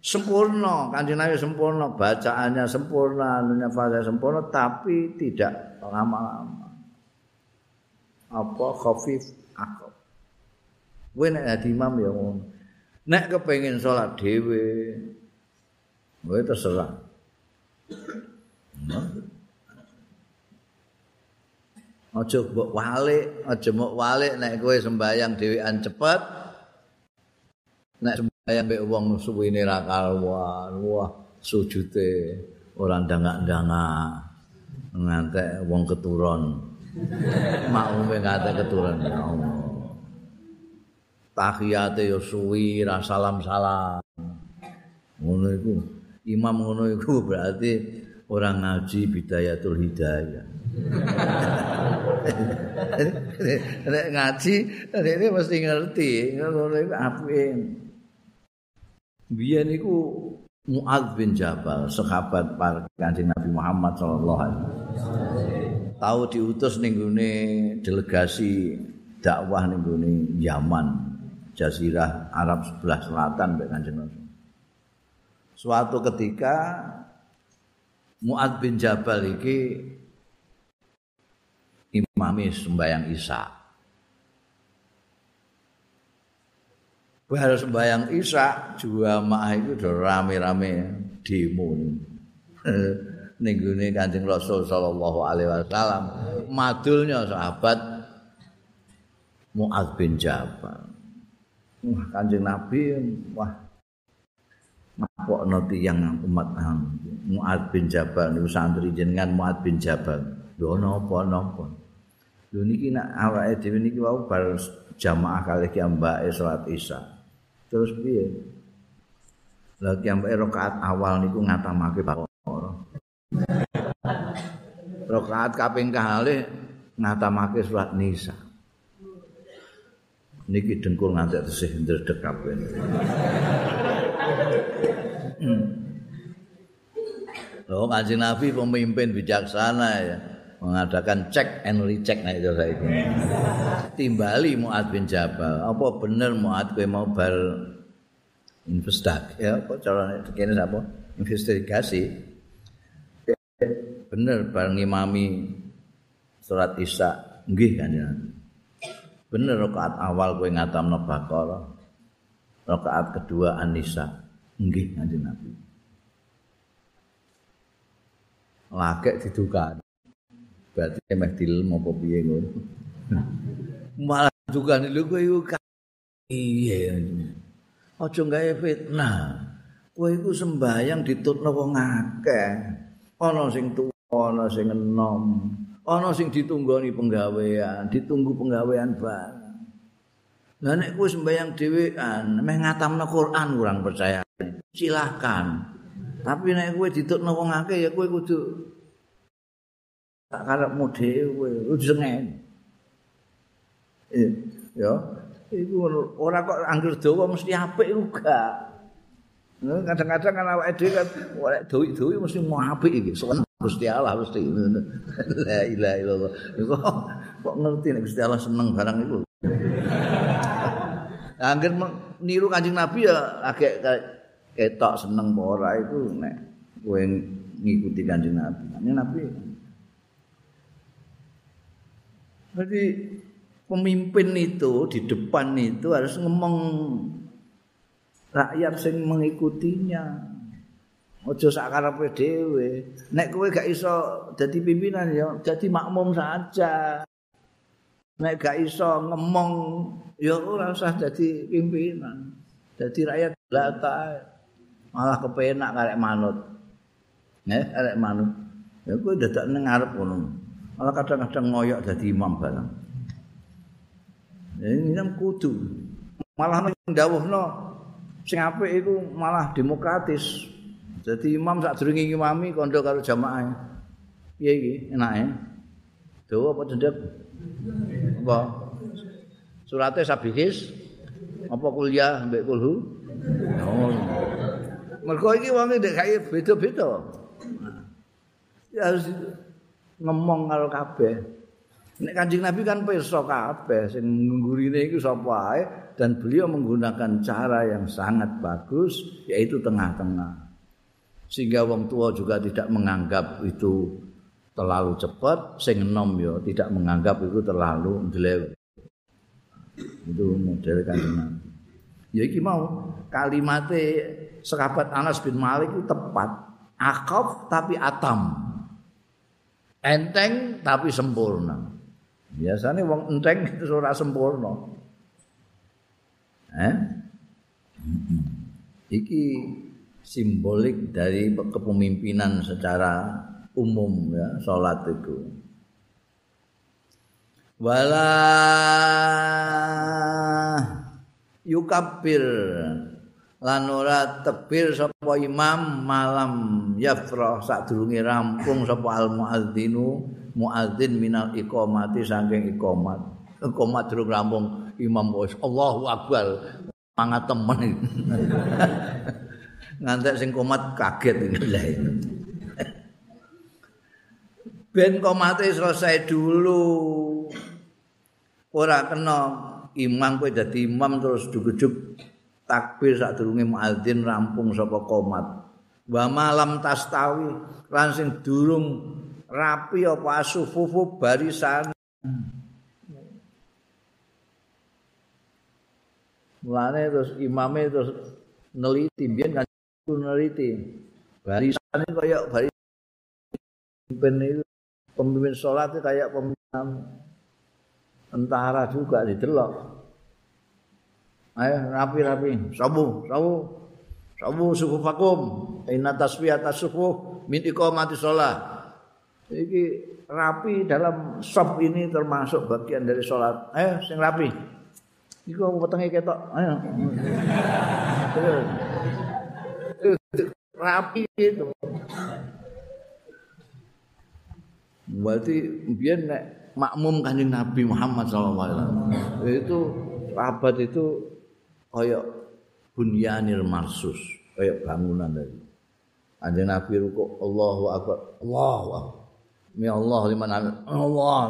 A: Sempurna kanjeng Nabi sempurna bacaannya sempurna fase sempurna tapi tidak lama-lama. Apa? Khafif akal kowe nek imam ya ngono. Nek kepengin salat dhewe kowe terserah aja mbok walik aja mbok walik nek kowe sembayang dhewean cepet nek sembayang mbek wong suwine ra karuan wah sujude ora ndangak-ndangak ngantek wong keturun [LAUGHS] makmume ngantek keturun ya Allah. Tahiyate yo suwi ra salam-salam. Ngono iku. Imam ngono iku berarti orang ngaji bidayatul hidayah. Nek ngaji ini mesti ngerti. Ngono iku apike biyen iku Muad bin Jabal sahabat para kanjeng Nabi Muhammad sallallahu alaihi wasallam. Tahu diutus ning delegasi dakwah ning Yaman jazirah Arab sebelah selatan kanjeng suatu ketika Muad bin Jabal iki imami sembahyang Isya. Baru sembahyang Isya, jamaah itu udah rame-rame demo. [LAUGHS] Ninggune Kanjeng Rasul sallallahu alaihi wasallam, madulnya sahabat Muaz bin Jabal. Wah, Kanjeng Nabi wah ngapokno tiyang umat Muaz bin Jabal niku santri jenengan Muaz bin Jabal. Lho napa napa? Lho niki nak awake dhewe niki wau bar jamaah kali ki mbake salat Isya. Terus piye? Lah ki mbake rakaat awal niku ngatamake Baqarah. Rakaat kaping kalih ngatamake surat Nisa. Niki dengkul nganti tesih ndredeg kabeh. Hmm. Loh, kanjeng Nabi pemimpin bijaksana ya. mengadakan cek and recheck nah itu saya timbali Muad bin Jabal. Apa bener Muad kowe mau bar investigasi ya apa cara kene apa investigasi. Bener bar ngimami surat Isya. Nggih kan ya bener rakaat awal kowe ngatamno Baqarah rakaat kedua An-Nisa nggih kanjeng Nabi lagek didukan berarti emeh dilem apa piye ngono [LAUGHS] malah juga lho kowe Iya. Aja gawe fitnah. Kowe iku sembayang ditutno wong akeh. Ana sing tuwa, ana sing enom, ana sing ditunggoni penggawean, ditunggu penggawean bareng. Lah nek kowe sembayang dhewean, meh ngatamno Quran kurang percaya. Silahkan. Tapi nek kowe ditutno wong akeh ya kowe kudu tak karepmu dhewe, kudu sengen. Ya, iku ora kok anggur dawa mesti apik uga. Kadang-kadang kan awake dhewe kan oleh duwi-duwi mesti mau apik iki. Soale Gusti Allah mesti. [LAUGHS] La ilaha illallah. Iku kok ngerti nek Gusti Allah seneng barang iku. [LAUGHS] Angger niru Kanjeng Nabi ya agak ketok seneng apa ora itu nek kowe ngikuti Kanjeng Nabi. Kanjeng Nabi. Jadi pemimpin itu di depan itu harus ngomong rakyat sing mengikutinya. Ojo sakarepe dhewe. Nek kowe gak iso dadi pimpinan ya dadi makmum saja. Nek gak iso ngomong ya ora usah dadi pimpinan. Dadi rakyat lata malah kepenak karek manut. Ya, karek manut. Ya kowe dadak ning ngarep ngono. Malah kadang-kadang ngoyok dadi imam barang. ini kan kudu malah ndawuhno sing apik iku malah demokratis jadi imam sak durunge ngimami kandha karo jamaah. Piye iki? Enake? Dawa apa cendek apa? Surate sabihis? Apa kuliah mbek kulhu? Oh. Mergo iki wong ndek kaya beda-beda. Ya harus ngomong karo kabeh. Nek Kanjeng Nabi kan pirsa kabeh sing ngunggurine iku sapa ae dan beliau menggunakan cara yang sangat bagus yaitu tengah-tengah. Sehingga wong tua juga tidak menganggap itu terlalu cepat, sing enom ya tidak menganggap itu terlalu ndlew. Itu model Nabi. Ya iki mau kalimatnya sekabat Anas bin Malik itu tepat. Akaf tapi atam. Enteng tapi sempurna. Biasanya wong enteng [LAUGHS] itu ora sempurna. Eh? Iki simbolik dari kepemimpinan secara umum ya salat itu. Wala yukabir lan ora tebir sapa imam malam yafrah sadurunge rampung sapa al muadzinu muadzin minal iqamati saking iqamat iqamat durung rampung imam wis Allahu akbar mangat temen [LAUGHS] ngantek sing komat kaget lha [LAUGHS] ben komate selesai dulu. Ora kena imam kowe dadi imam terus dugujug takbir sak durunge muadzin rampung sapa komat. Wa malam tastawi lan sing durung rapi apa asufufu barisan. Mulane terus imame terus neliti biyen kan neliti barisan kaya baris pemimpin itu pemimpin sholat itu kayak pemimpin tentara juga didelok Ayo rapi-rapi. Sabu, sabu. Sabu suku fakum. Inna tasbih atas suku min iqamati sholat. Iki rapi dalam sop ini termasuk bagian dari sholat. Ayo, sing rapi. Iku aku ketok. Ayo. [LAUGHS] rapi itu. Berarti biar nek makmum kanjeng Nabi Muhammad SAW itu rabat itu kaya bunyanil marsus, kaya bangunan dari. Anjing Nabi rukuk Allahu akbar. Allahu akbar. Mi Allah liman Allah.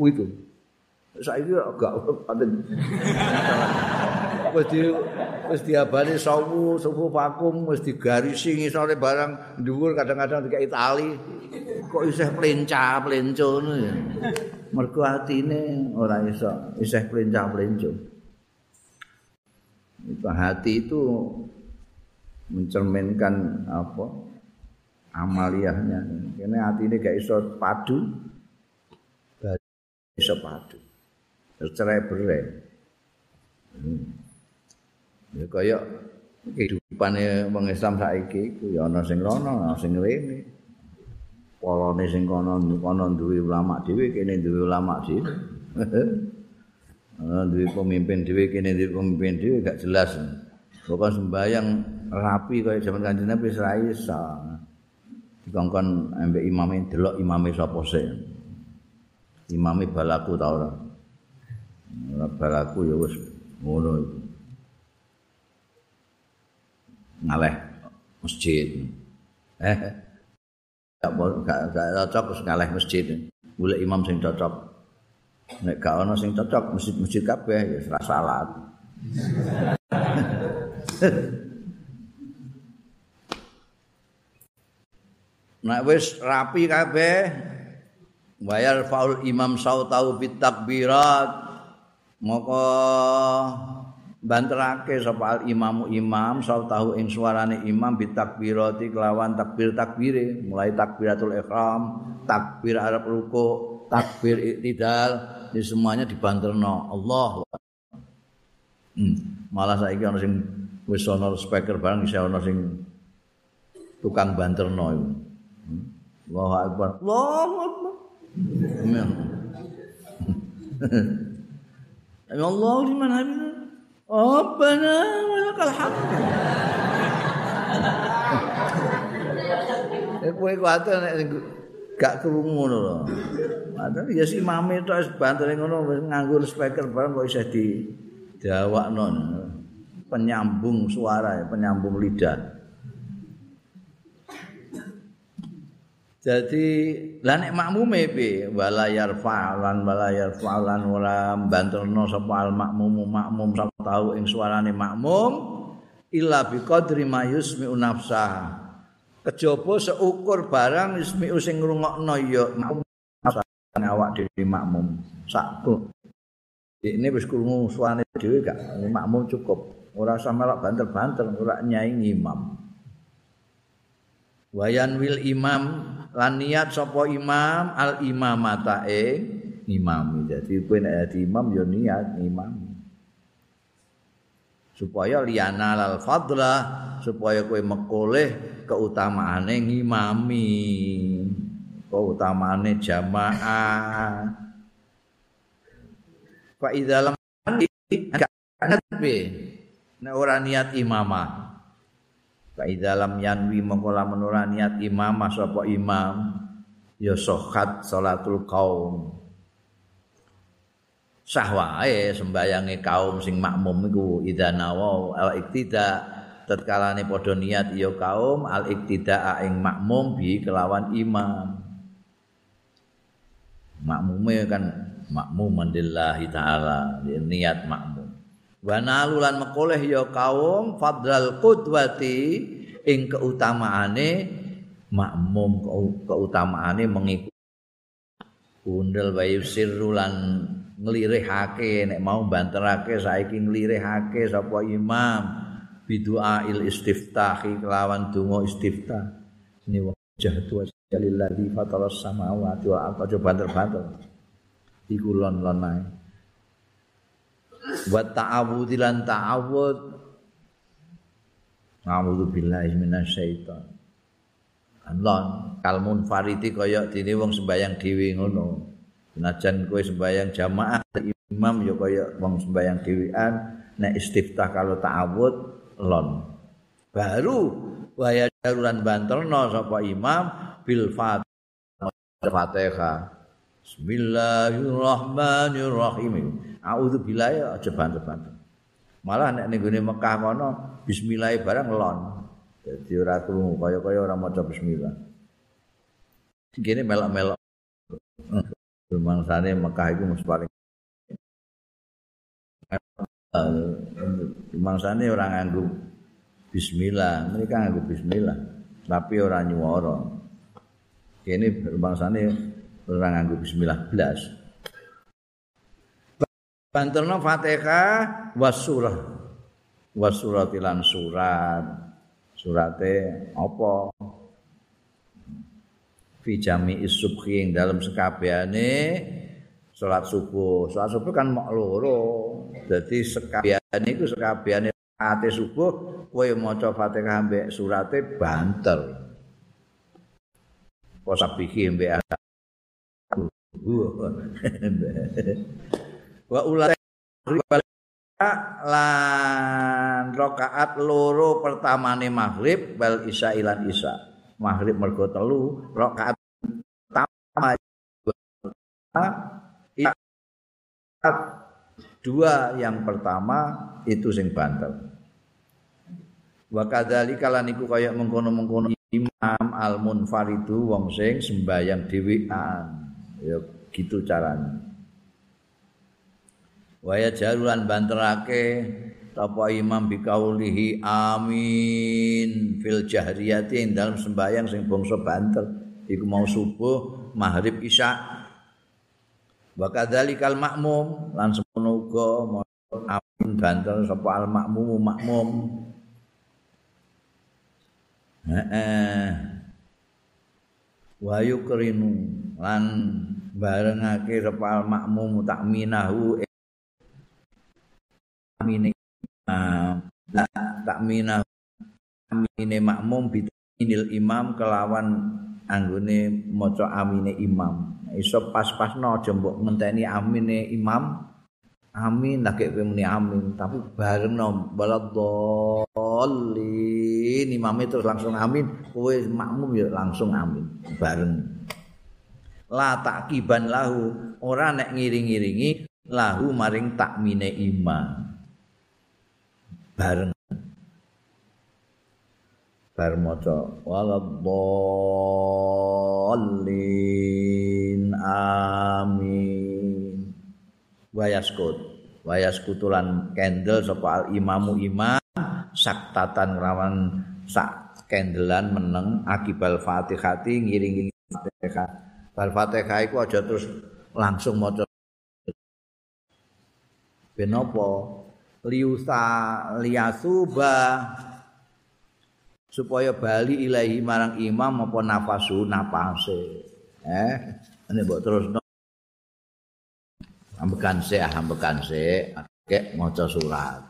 A: Itu. Saiki agak ada. Wis di wis diabani sawu sufu vakum wis digarisi ngisore barang dhuwur kadang-kadang dikai tali. Kok isih plencah plenco ngono ya. Mergo atine ora iso isih plencah plenco. itu hati itu mencerminkan apa amaliyahnya ini hati ini gak iso padu gak iso padu cerai berai Hmm. Ya kaya kehidupane wong Islam saiki iku ya ana sing rono, ana sing rene. Polone sing kono kono duwe ulama dhewe, kene duwe ulama dhewe. [LAUGHS] Ana duwe pemimpin dhewe, kene duwe pemimpin dhewe gak jelas. Pokoke sembayang rapi kaya jaman Kanjeng Nabi iso. Dikongkon ambek imame delok imame sapa sih. Imame balaku ta ora? Balaku ya wis ngono iku. Ngaleh masjid. Eh, gak cocok wis ngaleh masjid. Golek imam sing cocok. Nek gak ana sing cocok masjid-masjid kabeh ya ora salat. [LAUGHS] Nek wis rapi kabeh bayar faul imam sautau bit takbirat moko banterake sapa al imamu imam tahu ing suarane imam bitakbirati kelawan takbir takbire mulai takbiratul ihram takbir arab ruku takbir iktidal ini semuanya dibanterno. Allah. Hmm. malah saiki ana sing wis ana speaker barang iso ana sing tukang banterno iku. Hmm. Allahu akbar. Allahu akbar. [LAUGHS] Ya Allah liman hamid Rabbana walakal hamd. Eh kowe kuwatir nek gak ngono lho. Padahal ya si mame tok wis bantene ngono wis nganggo speaker bareng kok isih di dawakno. Penyambung suara ya, penyambung lidah. Jadi lan nek makmume piye wala yarfa'lan wala yarfa'lan ora banterno sapa al makmum makmum tau ing suarane makmum illa bi qadri ma yusmi'u nafsa. Kejaba seukur barang yusmi'u sing ngrungokno ya makmum awak dhewe makmum sakku. Ini wis krungu suarane dhewe gak makmum cukup. Ora usah melok banter-banter ora nyai imam. Wayan wil imam lan niat sapa imam al imamata e imam jadi kowe nek dadi imam ya niat imam supaya liyana lal fadla supaya kowe mekoleh keutamaane ngimami keutamaane jamaah. Fa idza lam nek ora niat imamah. Fa lam yanwi lamun ora niat imam sapa imam? Ya sohat salatul kaum. Sah wae sembayange kaum sing makmum iku idza nawa al iktida tatkalane padha niat ya kaum al iktida ing makmum bi kelawan imam. Makmume kan makmum mandillahi taala niat makmum. wa nalulan mekoleh ya kaum fadral qudwati ing keutamaane makmum keutamaane mengikuti undel bayu sirrulan nglirihake nek mau banterake saiki nglirihake sapa imam. Bidua il istiftahi kelawan donga istiftah. Ini wajah tua jalilladzi fataras samawati wal ardi banter-banter. Iku lon-lon wa ta'awudz lan ta'awud. A'udzu billahi minasyaiton. Allah kalmun fariti kaya dene wong sembayang dhewe ngono. Senajan kowe sembayang jamaah imam ya kaya wong sembayang dhewean nek istiftah kalau ta'awud lon. Baru waya daruran banterno sapa imam bil Fatihah. Bismillahirrahmanirrahim. A'udzu billahi aja banter-banter. Malah nek ning Mekah kono bismillah barang lon. Dadi ora krungu kaya-kaya ora maca bismillah. Gini melok-melok. Rumangsane Mekah iku mesti paling Rumangsane ora nganggo bismillah, mereka nganggo bismillah, tapi ora nyuwara. Kene rumangsane ora nganggo bismillah blas. Banterno Fatihah wasurah. Wasurah tilan surat. Surate apa? Fi jami isubhi dalam sekabehane salat subuh. Salat subuh kan mok loro. Dadi sekabian iku sekabiane ate subuh kowe maca Fatihah mbek surate banter. Posabihi [LAUGHS] mbek Wa ulai lan rakaat loro pertamane maghrib bal isya ilan isya. Maghrib mergo telu, rakaat pertama dua yang pertama itu sing banter. Wa kadzalika lan iku kaya mengkono-mengkono imam al munfaridu wong sing sembayang dhewean. Ya gitu caranya. Waya jarulan banterake apa imam bikaulihi amin. Fil jahriyati ing dalam sembayang sing bangsa banter. Iku mau subuh maghrib isya. Wa kadzalikal makmum lan semono uga amin banter sapa al makmum makmum. Heeh. Wa yukrinu lan barengake sapa al makmum takminahu amine takminahu amine makmum bitinil imam kelawan anggone maca amine imam. Iso pas-pasno aja mbok ngenteni amine imam. Amin lagi kowe muni amin. Tapi bareng no baladolin imam itu langsung amin. Kowe makmum ya langsung amin. Bareng. La takiban lahu. Ora nek ngiring-ngiringi lahu maring takmine imam bareng bar maca waladhdallin amin. Wayaskut wayaskutulan kendel sapa al imamu imam. Saktatan rawan sak kendelan meneng. Akibal fatihati ngiring-ngiring fatihah. Bal fatihah iku aja terus langsung maca. Benopo liusa liasuba supaya bali ilahi marang imam apa nafasu napase. Eh ini mbok terus ambekan se ambekan se akeh maca surat.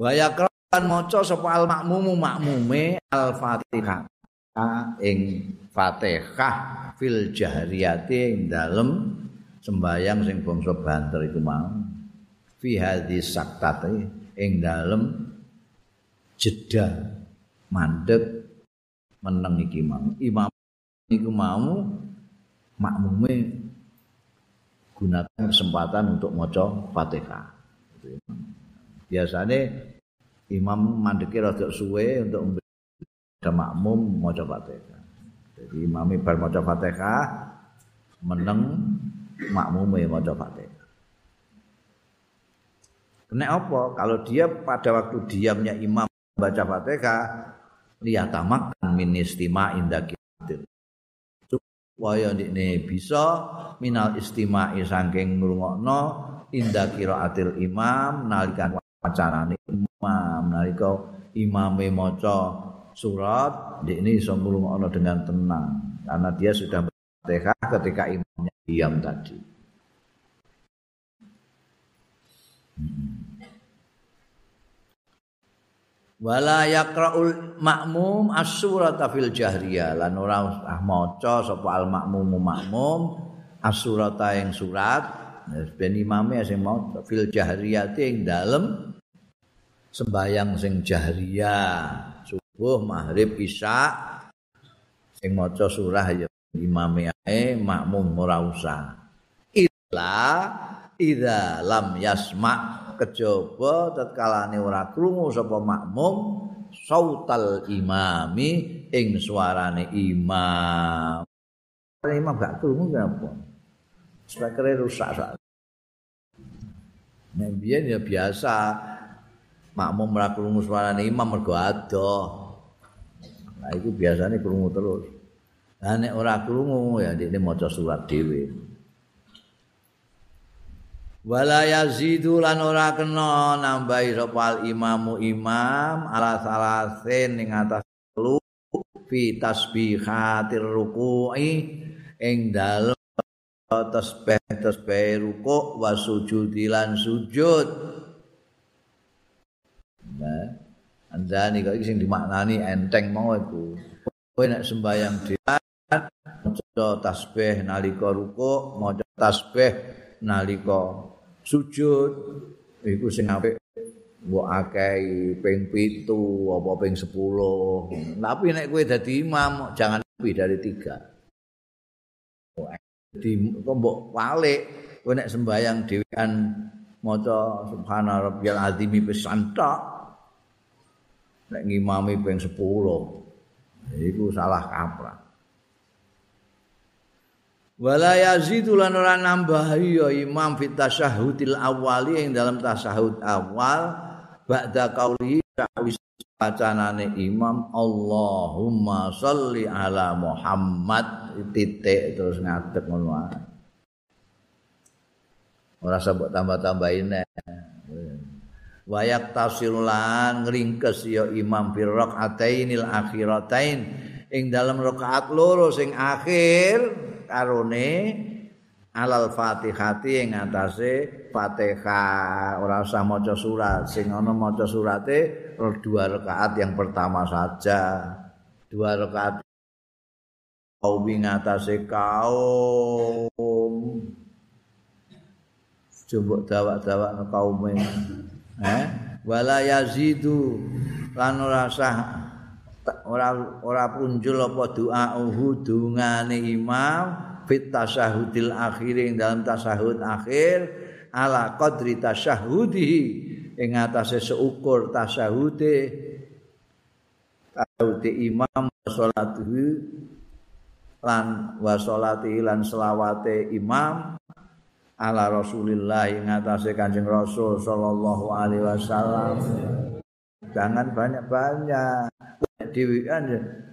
A: Waya kan maca sapa al makmumu makmume al fatihah ing fatihah fil jahriyati ing dalem sembayang sing bangsa banter iku mau fi hadis saktati ing dalem jeda mandek meneng iki mau imam iku mau makmume gunakan kesempatan untuk maca Fatihah. Biasanya imam mandeki rada suwe untuk ada makmum maca Fatihah. Jadi imam bar maca Fatihah meneng makmume maca Fatihah. Kena apa? Kalau dia pada waktu diamnya imam baca Fatihah, liyatamak min istima indakitil. Supaya ini bisa minal istima'i saking ngrungokno inda qiraatil imam nalikan wacanane imam nalika imame maca surat ini iso ngrungokno dengan tenang karena dia sudah Fatihah ketika imamnya diam tadi. wala yaqraul makmum as-surata fil jahriyah. Lan ora usah maca sapa al makmum makmum as-surata ing surat. Ben imame sing maca fil jahriyah ing dalem sembayang sing jahriyah. Subuh maghrib isya sing maca surah ya imame ae makmum ora usah illa idza lam yasma' kejaba tatkalane ora krungu sapa makmum sautal imami ing suarane imam. Imam gak krungu kenapa? Speakernya rusak sak. Nah, ya biasa makmum ora krungu suarane imam mergo adoh. Nah, itu biasanya krungu terus. Lah nek ora krungu ya dia maca surat dhewe. wala yazidu lan ora kena nambahi sapa imamu imam ala salasin ning atas telu fi tasbihatir ruku'i ing dalem tasbih tasbih ruku' wa sujudi lan sujud nah andani kok sing dimaknani enteng mau iku kowe nek sembayang dhewe maca tasbih nalika ruku' maca tasbih nalika sujud iku sing apik mbok akeh ping 7 apa ping 10 tapi nek kowe dadi imam jangan lebih dari 3 di mbok walik kowe nek sembayang dhewean maca subhana rabbiyal azim pisan tok nek ngimami ping 10 iku salah kaprah wala yazidu lan ora nambahi ya imam fit tasyahudil awali ing dalam tasyahud awal ba'da qauli ta'wis bacanane imam Allahumma sholli ala Muhammad titik terus ngadeg ngono ora sabuk tambah-tambahin wayak tasirulan ngringkes ya imam fir rakaatainil akhiratain ing dalam rakaat loro sing akhir karone alal fatihati ing atase fatihah ora usah maca surat. Sing ana maca surate dua rakaat yang pertama saja. Dua rakaat. Kaum ing atase kaum. Coba dawak-dawak kaum eh? Wala yazidu lan ora sah ora ora punjul apa doa uhu dungane imam fit tasyahudil akhir ing dalam tasyahud akhir ala qadri tasyahudi ing atase seukur tasyahude. Tasyahude imam salatuhu lan wa salati lan selawate imam ala Rasulillah ing atase Kanjeng Rasul sallallahu alaihi wasallam. Jangan banyak-banyak dhewean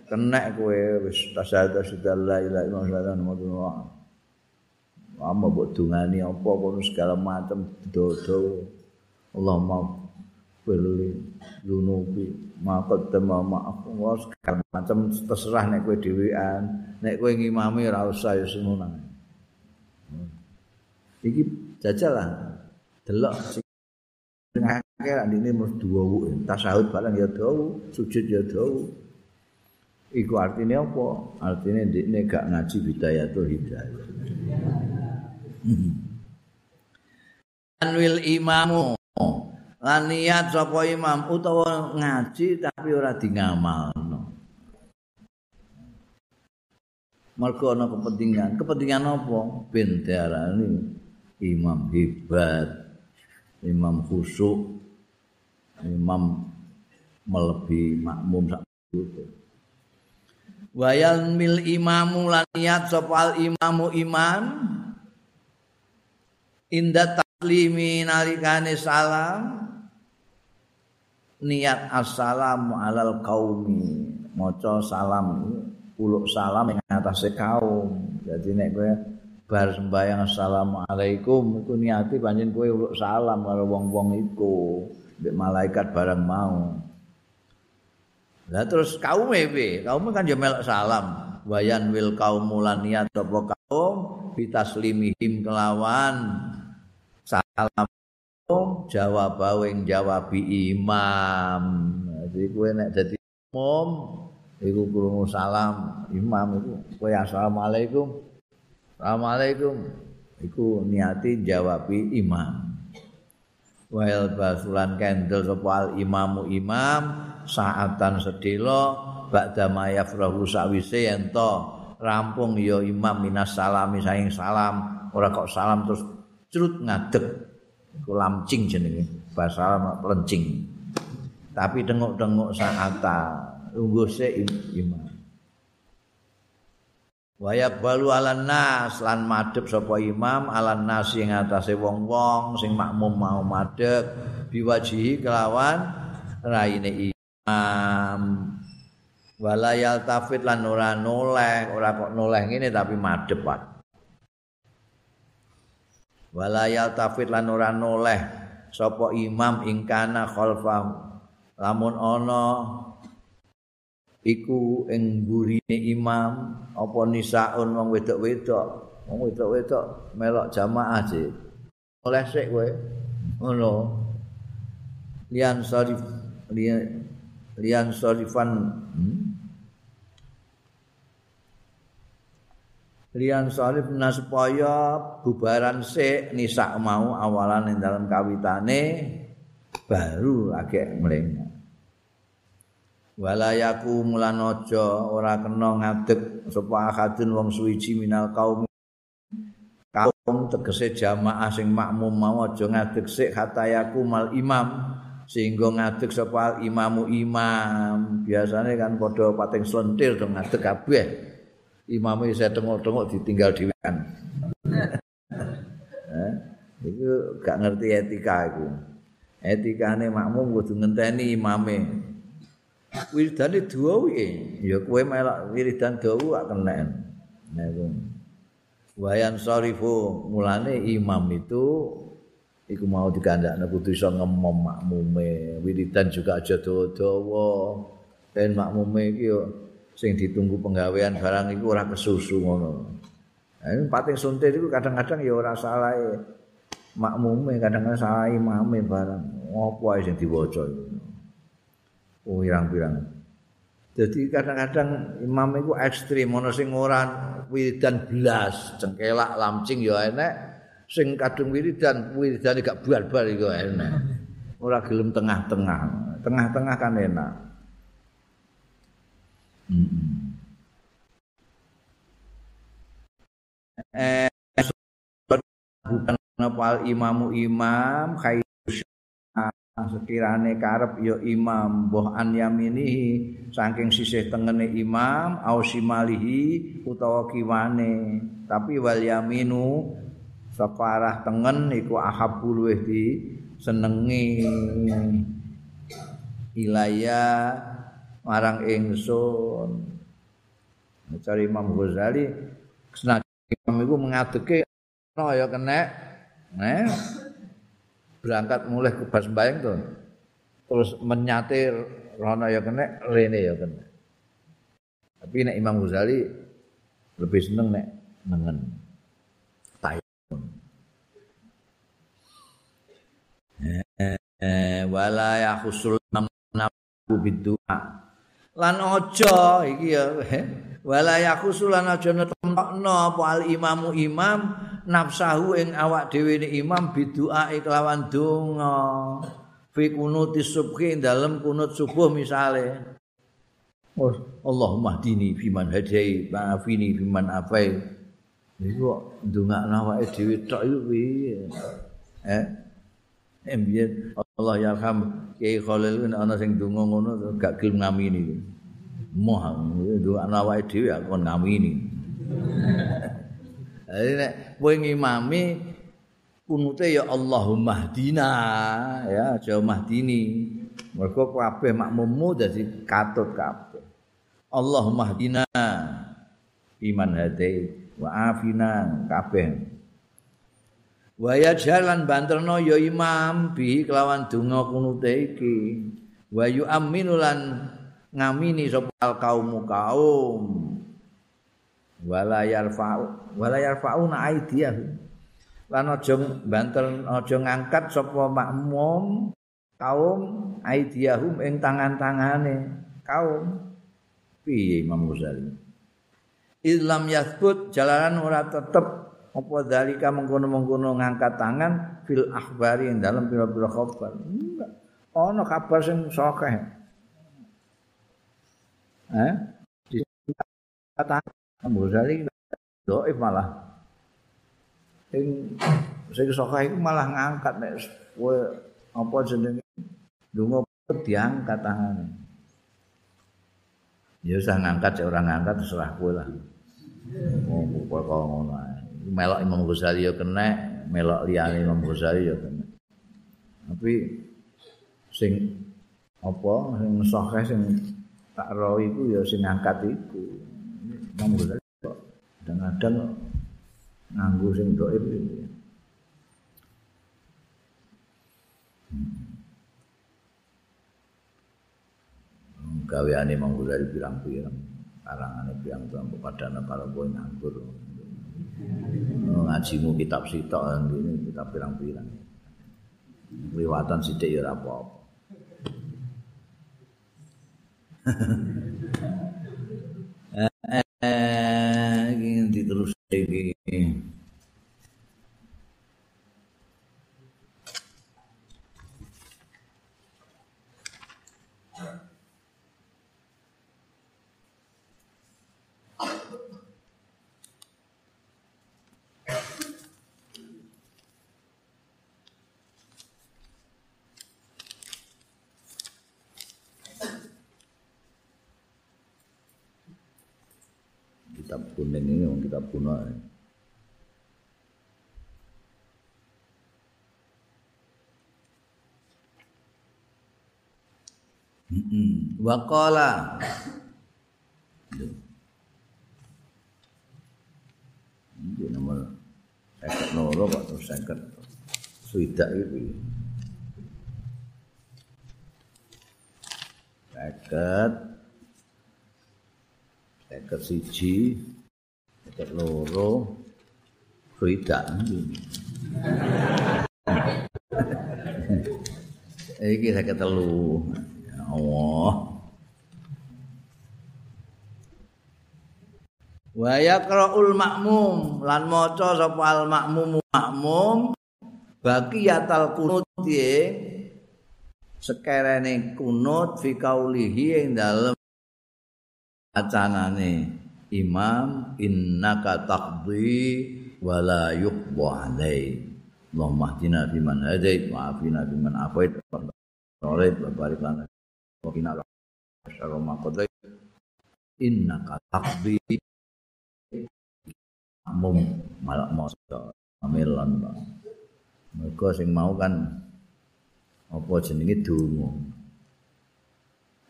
A: kena kowe wis tasyahud sudah la ilaha illallah Muhammadur Amma mbok dungani apa kono segala macam dodo. Allahumma firli dunubi maqad tema maaf segala macam terserah nek kowe dhewean. Nek kowe ngimami ora usah ya semono iki jajal lah. Delok. sing akeh ndine mesti duwu tasawuf barang ya duwu sujud ya duwu Iku artinya apa? Artinya ini gak ngaji bidayatul hidayah. Anwil imamu lan niat sapa imam utawa ngaji tapi ora di. Mergo ana kepentingan. Kepentingan apa? Ben imam hebat, imam khusyuk, imam melebihi makmum sak wayal mil imamu lan niat sopal imamu imam inda taklimi nalikane salam. Niat assalamu alal qaumi. Maca salam uluk salam ing atase kaum. Jadi nek kowe bar sembahyang assalamualaikum iku niati panjen kowe uluk salam karo wong-wong mbek malaikat barang mau Lah terus kaum ewe, kaum kan ya melok salam. Wayan wil kaum mulaniat apa kaum bitaslimihim kelawan salam jawab wing jawab imam. Jadi kowe nek dadi umum iku krungu salam imam iku kowe assalamualaikum. Assalamualaikum. Iku niati jawab imam. Wail basulan kendel sapa imamu imam saatan sedelo ba'da mayafrahu sawise yen to rampung ya imam minas salami saing salam. Ora kok salam terus crut ngadeg. Iku lamcing jenenge bahasa lencing tapi denguk-denguk saata tunggu imam Wayak balu alan nas lan madhep sapa imam alan nas sing atase wong-wong sing makmum mau madhep biwajihi kelawan raine um, walayal tafid lan ora noleh ora kok noleh ngene tapi madhep Pak. Walayal tafid lan ora noleh sapa imam ingkana khalfa lamun ana iku ing burine imam apa nisaun wong wedok-wedok? Wong wedok-wedok melok jamaah sih oleh sik kowe ngono. Lian sarif lian lian sarifan hmm? lian sarif supaya bubaran sik nisa mau awalan ing dalam kawitane baru agek mleng walayaku aja ora kena ngadeg sapa akadun wong suwiji minal kaum. Kaum tegese jamaah sing makmum mau aja ngadeg sik hatayaku mal imam sehingga ngadeg sapa imamu imam. Biasane kan padha pating slentir dong ngadeg kabeh. Imame saya tengok-tengok ditinggal dhewean. Eh itu gak ngerti etika itu etikane makmum kudu ngenteni imame wiridane dawa iki? Ya kowe melok wiridan dawa gak kena. Niku wayan sarifu mulane imam itu iku mau dikandakne kudu iso ngemom makmume. Wiridan juga aja dawa-dawa. Ben makmume iki yo sing ditunggu penggawean barang iku ora kesusu ngono. Nah, ini pating suntir itu kadang-kadang ya ora salah makmume kadang-kadang salah imame barang. Ngopo ae sing diwaca itu pirang-pirang. Jadi kadang-kadang imam itu ekstrim, ono sing ora wiridan belas, cengkelak lamcing ya enek, sing kadung wiridan wiridane gak buar-buar iku enek. Ora gelem tengah-tengah. Tengah-tengah kan enak. Eh bukan apa imamu imam khair sekirane karep ya imam boh an yaminihi saking sisih tengene imam au simalihi utawa kiwane. Tapi wal yaminu separah tengen iku ahabul luweh di senengi ilaya marang ingsun. Cari Imam Ghazali senajan imam iku mengadeke ana ya kena eh berangkat mulai ke bas bayang tuh. Terus menyatir rono ya kena rene ya kena. Tapi nek Imam Ghazali lebih seneng nek nengen. Tayun eh wala ya khusul nabu bidua lan ojo iki ya wala ya khusul lan aja netempokno apa al imamu imam nafsahu ing awak dhewe ni imam bidua kelawan donga. Fi kunuti subhi dalem kunut subuh misale. Oh, Allahumma dini fiman hadai maafini fiman afai. Iku ndongakno awake dhewe tok iku piye? Eh Embiyen Allah yarham Kiai Khalil ana sing donga ngono gak gelem ngamini. Moh ndongakno awake dhewe aku ngamini. [LAUGHS] Jadi nek kowe ngimami kunute ya Allahumma hdina ya aja mahdini. Mergo kabeh makmummu dadi katut kabeh. Allahumma hdina iman hadi wa afina kabeh. Wa ya jalan banterno ya imam bi kelawan donga kunute iki. Wa yu aminulan ngamini sapa kaum kaum. wala yarfa'u wala yarfa'una aidiyahu lan aja banter aja ngangkat sapa makmum kaum aidiyahum ing tangan-tangane kaum piye Imam Ghazali Islam yathbut jalanan ora tetep apa dalika mengkono-mengkono ngangkat tangan fil akhbari ing dalam pira-pira khabar enggak ana kabar sing sokeh eh kata Abu Ghazali doif malah. Sing sing sokah iku malah ngangkat nek kowe apa jenenge donga diangkat tangane. Ya usah ngangkat cek ora ngangkat terserah kowe lah. Oh, kok ngono ae. Melok Imam Ghazali ya kena, melok liyane Imam Ghazali ya kena. Tapi sing apa sing sokeh sing tak ro iku ya sing ngangkat iku. Imam Ghazali kadang-kadang nganggo sing dhaif iki. gaweane monggo dari pirang-pirang karangane pirang-pirang padana para kowe nganggur ngajimu kitab sitok ini kitab pirang-pirang. Liwatan sithik ya ora apa-apa. [LAUGHS] Eh, eh, ini terus iki kitab kuning ini orang kitab kuno Waqala. Ini nomor Seket noro kok terus seket. Suidak itu Seket. Seket siji. Seket loro. Frida [LAUGHS] iki seket telu Allah wa yaqra'ul ma'mum. Lan maca sapa al ma'mum ma'mum baqiyatal kunut ye sekerene kunut fi kaulihi ing dalem acanane. Imam innaka taqdi wala yuqba alai Allahumma hdina fi man hadait wa afina fi man afait. Wa barik lana wa qina syarra ma qadait innaka taqdi mum malak mosto amilan mereka sing mau kan apa jenenge donga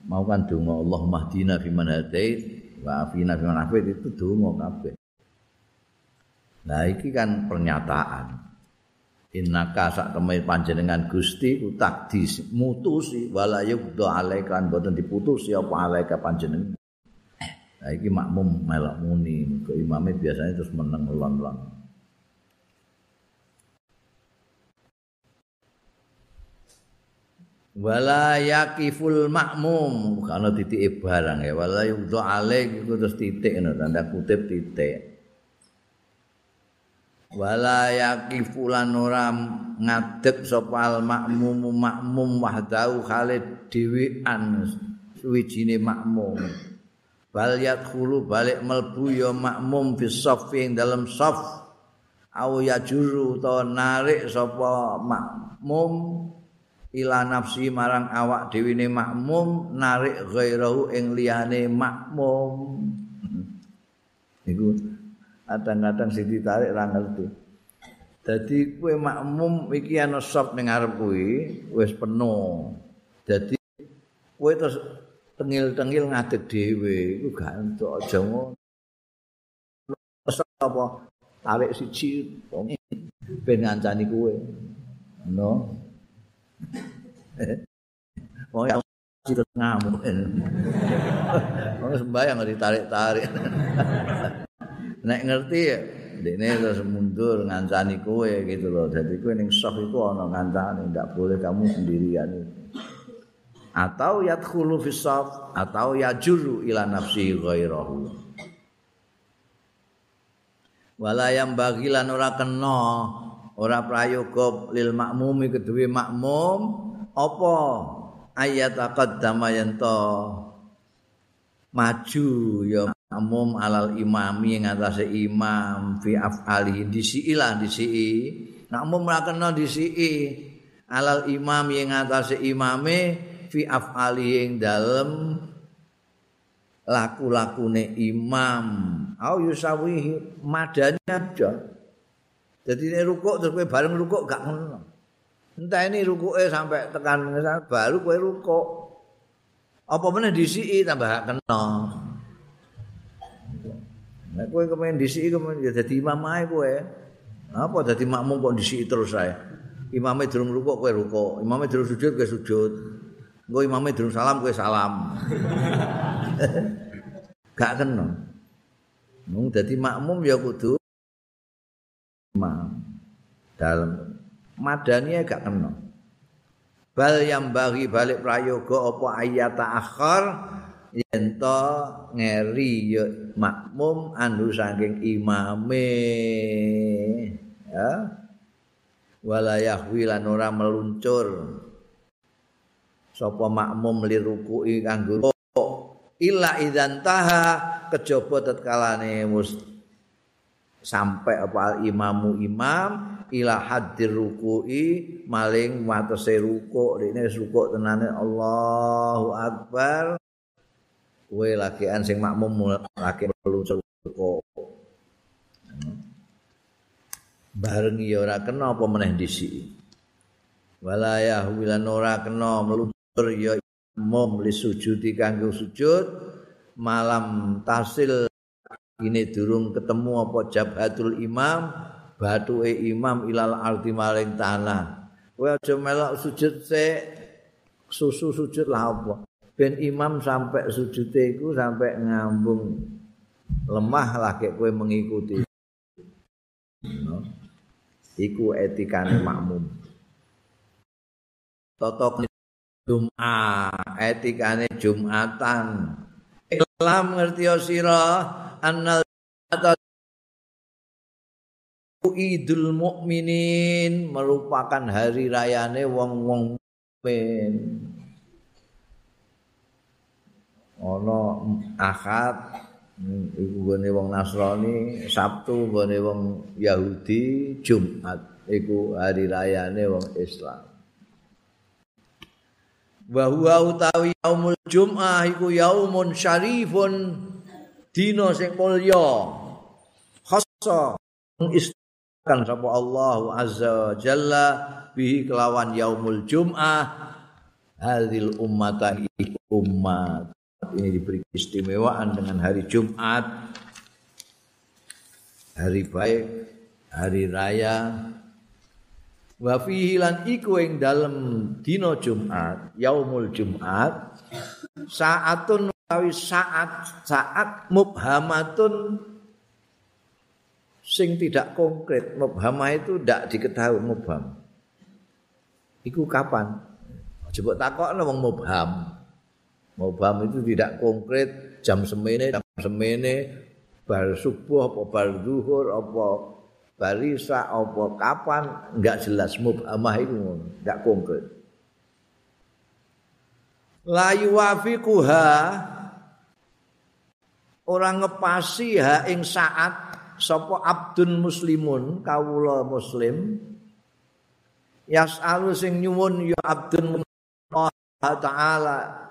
A: mau kan donga Allah mahdina fi hadait wa afina fi afait itu donga kabeh. Nah iki kan pernyataan. Innaka sak temui panjenengan Gusti utak mutusi wala yubdu alaika boten diputusi apa alaika panjenengan. Nah iki makmum melok muni ke imame biasanya terus meneng lon-lon. wala yakiful makmum kana titik barang ya wala yudha alaik iku terus titik ngono tanda kutip titik wala yakifulan ora ngadeg sapa al makmum makmum wahdau khalid dhewean suwijine makmum. Bal yadkhulu balik melbu ya makmum fi ing dalam saf. Au yajuru to narik sapa makmum ila nafsi marang awak dhewe makmum narik ghairahu ing liyane makmum. Iku kadang-kadang sing ditarik ra ngerti. Dadi kowe makmum iki ana sop ning ngarep kuwi wis penuh. Dadi kowe terus tengil-tengil ngadeg dhewe iku gak entuk aja ngono. Apa? Tarik siji ben ngancani kowe. No Wong yang ngamuk. Wong sembayang ditarik-tarik. Nek ngerti ya, dene terus mundur ngancani kowe gitu loh. Jadi kowe ning sok iku ana ngancani, ndak boleh kamu sendirian Atau yadkhulu fi saf atau yajuru ila nafsi ghairahu. Wala yang bagilan ora kena ora prayoga lil makmumi kedue makmum apa ayat aqaddama yanto maju ya makmum alal imami ing atase imam fi afali disi lah disi makmum ora kena disi alal imam ing atase imame fi afali ing dalem laku-lakune imam au yusawihi madani aja Jadi ini rukuk terus kowe bareng rukuk gak ngono. Entah ini rukuke sampai tekan baru kowe rukuk. Apa meneh disiki tambah kena. Nek kowe kemen disiki kemen ya dadi imam ae kowe. Apa dadi makmum kok disiki terus ae. Imame durung rukuk kowe rukuk, imame durung sujud kowe sujud. Engko imame durung salam kowe salam. [LAUGHS] Gak kena. Mung dadi makmum ya kudu imam. Dalam madani gak kena. Bal yang bagi balik prayoga apa ayat akhir yen to ngeri ya makmum anu saking imame. Ya. Wala yahwi lan ora meluncur. Sapa makmum li ruku'i kanggo illa idzan taha kejaba tetkalane mus sampai apa imamu imam ila hadir ruku'i maling watese ruku' ini ruku' tenane Allahu akbar kowe lakian sing makmum laki perlu cukup bareng ya ora kena apa meneh dhisik. Walayah wilan ora kena meluncur ya mum li sujudi kanggo sujud. Malam tasil ini durung ketemu apa jabhatul imam batuke imam ilal arti maling tanah. Kowe aja melok sujud sik susu sujud lah apa ben imam sampai sujute iku sampai ngambung. Lemah lah kayak kowe mengikuti. No. iku etikane makmum. Totok Jum'ah etikane Jumatan. Ilam ngerti sira? Annal Idul Mukminin merupakan hari rayane wong-wong. Ana akad iku gone wong Nasrani Sabtu gone wong Yahudi Jumat iku hari rayane wong Islam. Wa huwa utawi yaumul jum'ah iku yaumun syarifun dina sing mulya. Khassa istikan sapa Allah azza jalla bihi kelawan yaumul jum'ah hadil ummata umat ini diberi keistimewaan dengan hari Jumat. Hari baik hari raya. Wa fihi lan iku ing dalem dina Jumat yaumul Jumat saatun utawi saat saat mubhamatun sing tidak konkret. Mubhamah itu tidak diketahui mubham. Iku kapan? Coba takokno wong mubham Mubham itu tidak konkret jam semene jam semene bar subuh apa bar zuhur apa barisa apa kapan enggak jelas. Mubhamah itu enggak konkret. La yuwafiquha orang ngepasi ha ing saat sapa abdun muslimun kawula muslim yasalu sing nyuwun ya abdun Allah taala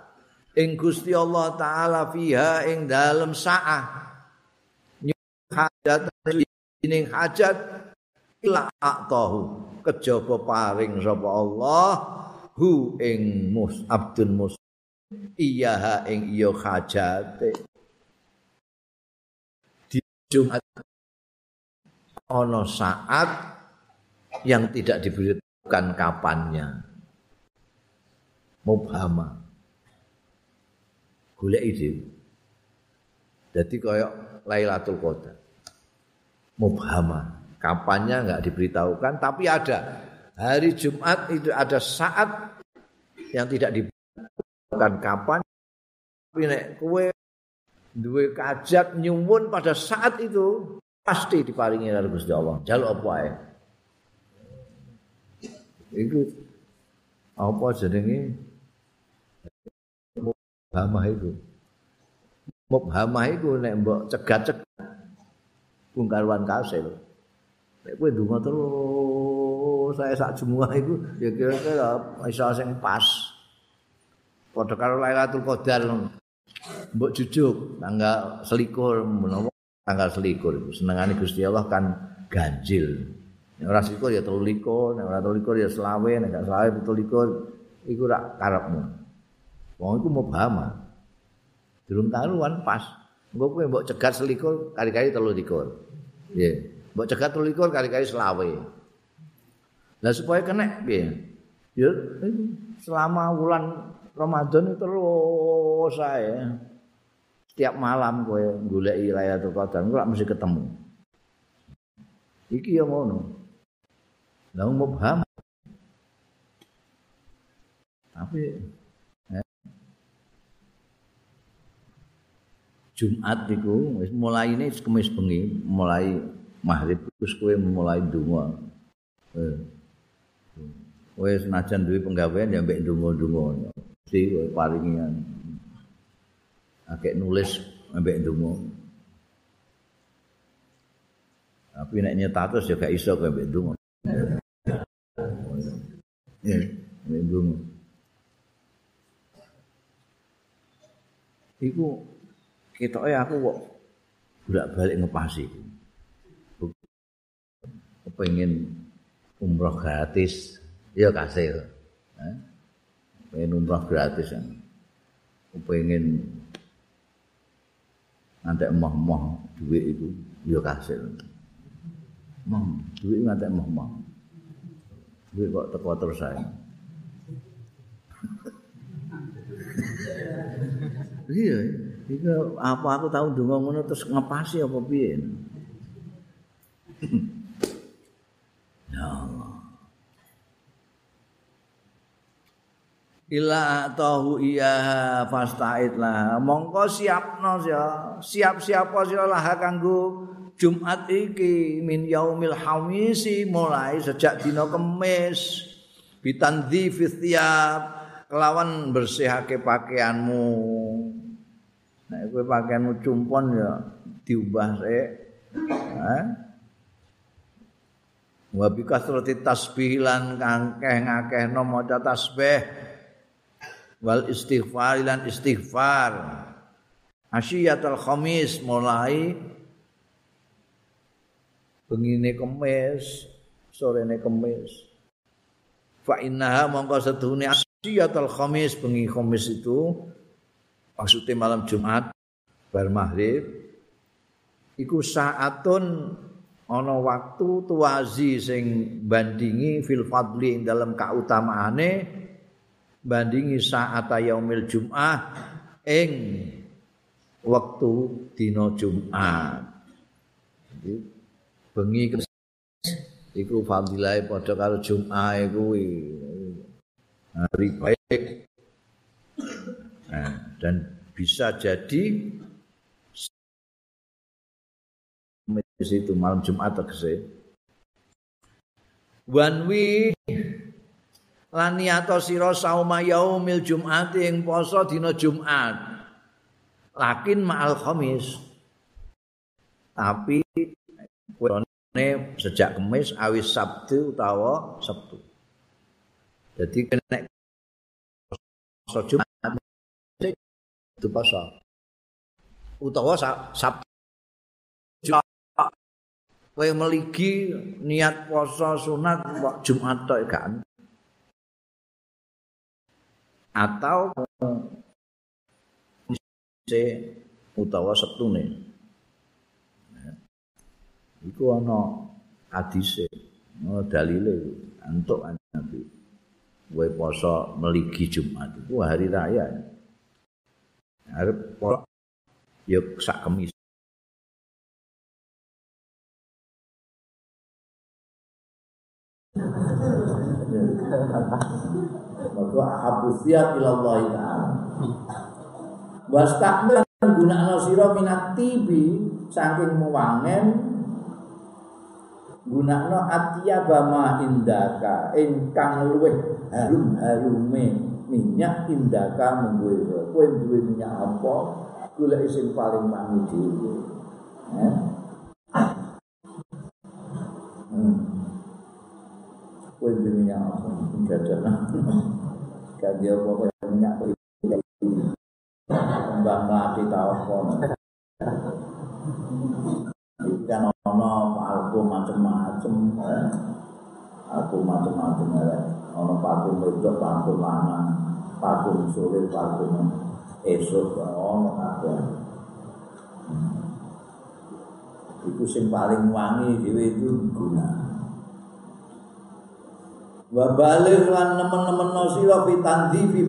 A: ing Gusti Allah taala fiha ing dalem saah. Hajat ing hajat ila atahu kejaba paring sapa Allah hu ing mus abdun mus iya ing iya hajate. Di Jumat ana saat yang tidak diberitahukan kapannya. Mubhamah golek ide. Jadi kayak Lailatul Qadar. Mubhama. Kapannya enggak diberitahukan tapi ada. Hari Jumat itu ada saat yang tidak diberitahukan kapan. Tapi nek kowe duwe kajat nyuwun pada saat itu pasti diparingi karo Gusti Allah. Jaluk apa ae. Iku apa jenenge hamah itu. Mubhamah itu nek mbok cegat-cegat bungkarwan kasil. Nek kowe ndonga terus saya sak semua itu ya kira-kira iso sing pas. Padha karo Lailatul Qadar. Mbok jujuk tanggal selikur menawa tanggal selikur itu senengane Gusti Allah kan ganjil. Nek ora selikur ya telu likur, nek ora telu likur ya selawe, nek gak selawe pitu likur iku rak karepmu. Wong iku mubhama. Durung karuan pas. Engko kowe mbok cegat selikur kali-kali telu likur. Nggih. Mbok cegat telu likur kali-kali selawe. Lah supaya kena piye? Ya selama wulan Ramadan itu terus saya setiap malam kowe goleki Lailatul Qadar kok mesti ketemu. Iki yang ngono. Lah mubham. Tapi eh, Jumat iku wis mulai ini kemis bengi, mulai maghrib terus kowe mulai donga. Eh. Wis senajan duwe penggawean ya mbek donga-donga. Mesti kowe paringi akeh nulis mbek donga. Tapi nek nyetatus ya gak iso kowe mbek donga. Ya, mbek donga. Iku ketoke aku kok bolak-balik ngepasi. Kepengin umroh gratis ya kasil. Eh? Pengen umroh gratis kan. Pengen ngantek emoh-emoh duit itu ya kasil. Mong, duit ngantek emoh-emoh. Duit kok teko terus saya. [LAUGHS] iya, itu apa aku tahu donga ngono terus ngepasi apa piye? ya Allah. Ila tahu iya fasta'id lah. Mongko siapno ya. Siap-siap sira lah kanggo Jumat iki min yaumil hamisi mulai sejak dina Kamis. Bitandhi fithiab kelawan bersihake pakaianmu. Nek kowe pakaianmu cumpon ya diubah sik. Wa bi kasrati tasbih lan kangkeh ngakehno maca tasbih wal istighfar lan istighfar. Asyiyatul khamis mulai bengine kemis, sorene kemis. Fa innaha mongko seduhune asyiyatul khamis bengi khamis itu maksudnya malam Jumat bar maghrib iku saatun ana waktu tuwazi sing bandingi fil fadli dalam kautamaane bandingi saat yaumil jum'ah ing waktu dina Jumat. Jadi bengi iku fadilah padha karo Jumat kuwi hari baik. Nah, dan bisa jadi itu malam Jumat tegese. Wanwi lan niyato sira sauma yaumil jumat ing poso dina Jumat. Lakin ma'al khamis. Tapi kuene sejak Kamis awis Sabtu utawa Sabtu. Jadi kena poso Jumat itu poso. Utawa Sabtu. Kowe meligi niat poso sunat kok Jumat tok gak atau se utawa septune. Iku ana hadise, ana dalile antuk Nabi. Kowe poso meligi Jumat itu hari raya. Arep ya sak kemis. Maka ahabu siap ilallah ta'ala. Wastakmil gunakna sira minat tibi saking muwangen gunakna atiyaba ma indaka ingkang luweh harum harume minyak indaka mungguwe kowe duwe minyak apa? Golek sing paling wangi dhewe. Ya kowe duwe minyak apa? Jajan gak dia apa minyak mbah mati tau kono. Kan ono parfum macam-macam, eh. Aku macam-macam ono patung rejo, patung lanang, patung sore, patung esok, ono kabe. Hmm. Itu sing paling wangi dhewe itu guna. Wa balir lan nemen-nemen no sira pitandhi